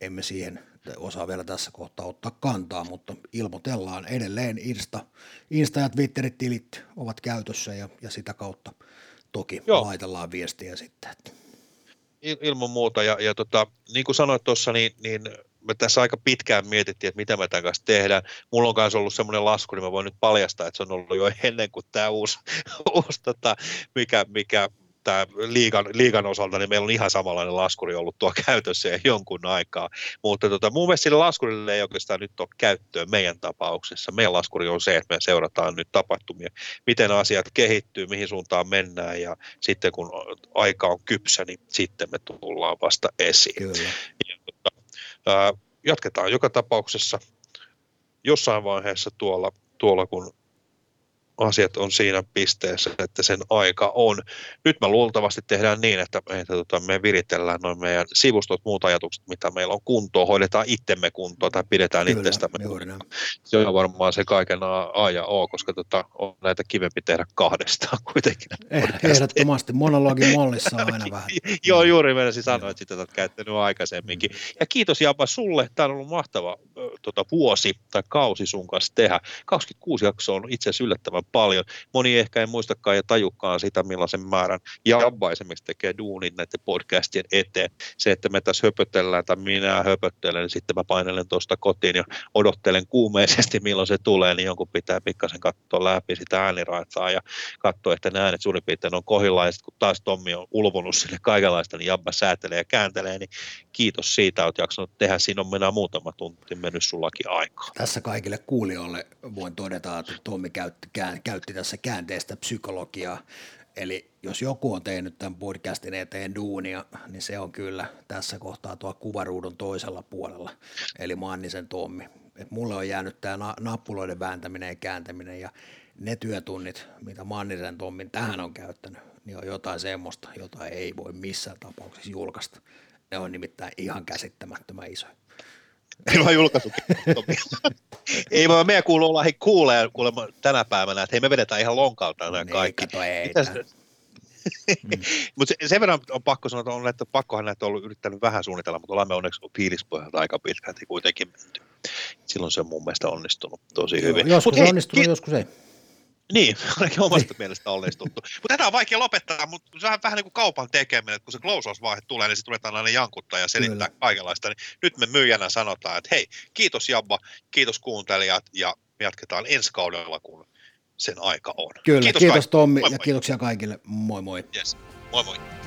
emme siihen osaa vielä tässä kohtaa ottaa kantaa, mutta ilmoitellaan edelleen Insta, Insta ja Twitterit-tilit ovat käytössä ja, ja sitä kautta toki Joo. laitellaan viestiä sitten. Että.
Ilman muuta ja, ja tota, niin kuin sanoit tuossa, niin, niin me tässä aika pitkään mietittiin, että mitä me tämän kanssa tehdään. Mulla on myös ollut semmoinen lasku, niin mä voin nyt paljastaa, että se on ollut jo ennen kuin tämä uusi, uusi tota, mikä, mikä tämä liigan, liigan osalta, niin meillä on ihan samanlainen laskuri ollut tuo käytössä jo jonkun aikaa. Mutta tota, mun mielestä sille laskurille ei oikeastaan nyt ole käyttöä meidän tapauksessa. Meidän laskuri on se, että me seurataan nyt tapahtumia, miten asiat kehittyy, mihin suuntaan mennään ja sitten kun aika on kypsä, niin sitten me tullaan vasta esiin. Kyllä. Ja, tota, ää, jatketaan joka tapauksessa jossain vaiheessa tuolla, tuolla kun asiat on siinä pisteessä, että sen aika on. Nyt me luultavasti tehdään niin, että, että tota, me viritellään noin meidän sivustot, muut ajatukset, mitä meillä on kuntoon, hoidetaan itsemme kuntoon tai pidetään Kyllä, itsestämme. Se on varmaan se kaiken A ja O, koska tota, on näitä kivempi tehdä kahdestaan kuitenkin.
Eh, ehdottomasti, monologin mallissa on aina vähän.
Joo, juuri menisin sanoa, että sitä olet käyttänyt aikaisemminkin. Ja kiitos Japa sulle, tämä on ollut mahtava tota, vuosi tai kausi sun kanssa tehdä. 26 jaksoa on itse asiassa yllättävän paljon. Moni ehkä ei muistakaan ja tajukaan sitä, millaisen määrän Jabba esimerkiksi tekee duunin näiden podcastien eteen. Se, että me tässä höpötellään tai minä höpöttelen, niin sitten mä painelen tuosta kotiin ja odottelen kuumeisesti, milloin se tulee, niin jonkun pitää pikkasen katsoa läpi sitä ääniraitaa ja katsoa, että ne äänet suurin piirtein on kohillaan ja kun taas Tommi on ulvonut sinne kaikenlaista, niin Jabba säätelee ja kääntelee, niin kiitos siitä, että jaksanut tehdä. Siinä on mennä muutama tunti mennyt sullakin aikaa.
Tässä kaikille kuulijoille voin todeta, että Tommi käytti, käytti tässä käänteestä psykologiaa. Eli jos joku on tehnyt tämän podcastin eteen duunia, niin se on kyllä tässä kohtaa tuo kuvaruudun toisella puolella, eli Mannisen Tommi. Et mulle on jäänyt tämä nappuloiden vääntäminen ja kääntäminen ja ne työtunnit, mitä Mannisen Tommin tähän on käyttänyt, niin on jotain semmoista, jota ei voi missään tapauksessa julkaista. Ne on nimittäin ihan käsittämättömän isoja.
Ei mä julkaisu. ei vaan meidän kuulu olla hei kuulee kuulemma tänä päivänä, että hei me vedetään ihan lonkalta nämä niin, kaikki. Mutta se, sen verran on pakko sanoa, että, on, että pakkohan näitä on ollut yrittänyt vähän suunnitella, mutta olemme onneksi fiilispohjalta aika pitkälti kuitenkin menty. Silloin se on mun mielestä onnistunut tosi Joo, hyvin.
Joskus Mut onnistunut, hei, joskus ei.
Niin, ainakin omasta niin. mielestä onnistuttu. Mutta tätä on vaikea lopettaa, mutta se on vähän niin kuin kaupan tekeminen, että kun se closeout-vaihe tulee, niin se tulee tällainen jankuttaa ja selittää Kyllä. kaikenlaista. Niin nyt me myyjänä sanotaan, että hei, kiitos Jabba, kiitos kuuntelijat ja me jatketaan ensi kaudella, kun sen aika on.
Kyllä, kiitos, kiitos
kaikille.
Tommi
moi
ja
moi.
kiitoksia kaikille. Moi moi.
Yes. Moi moi.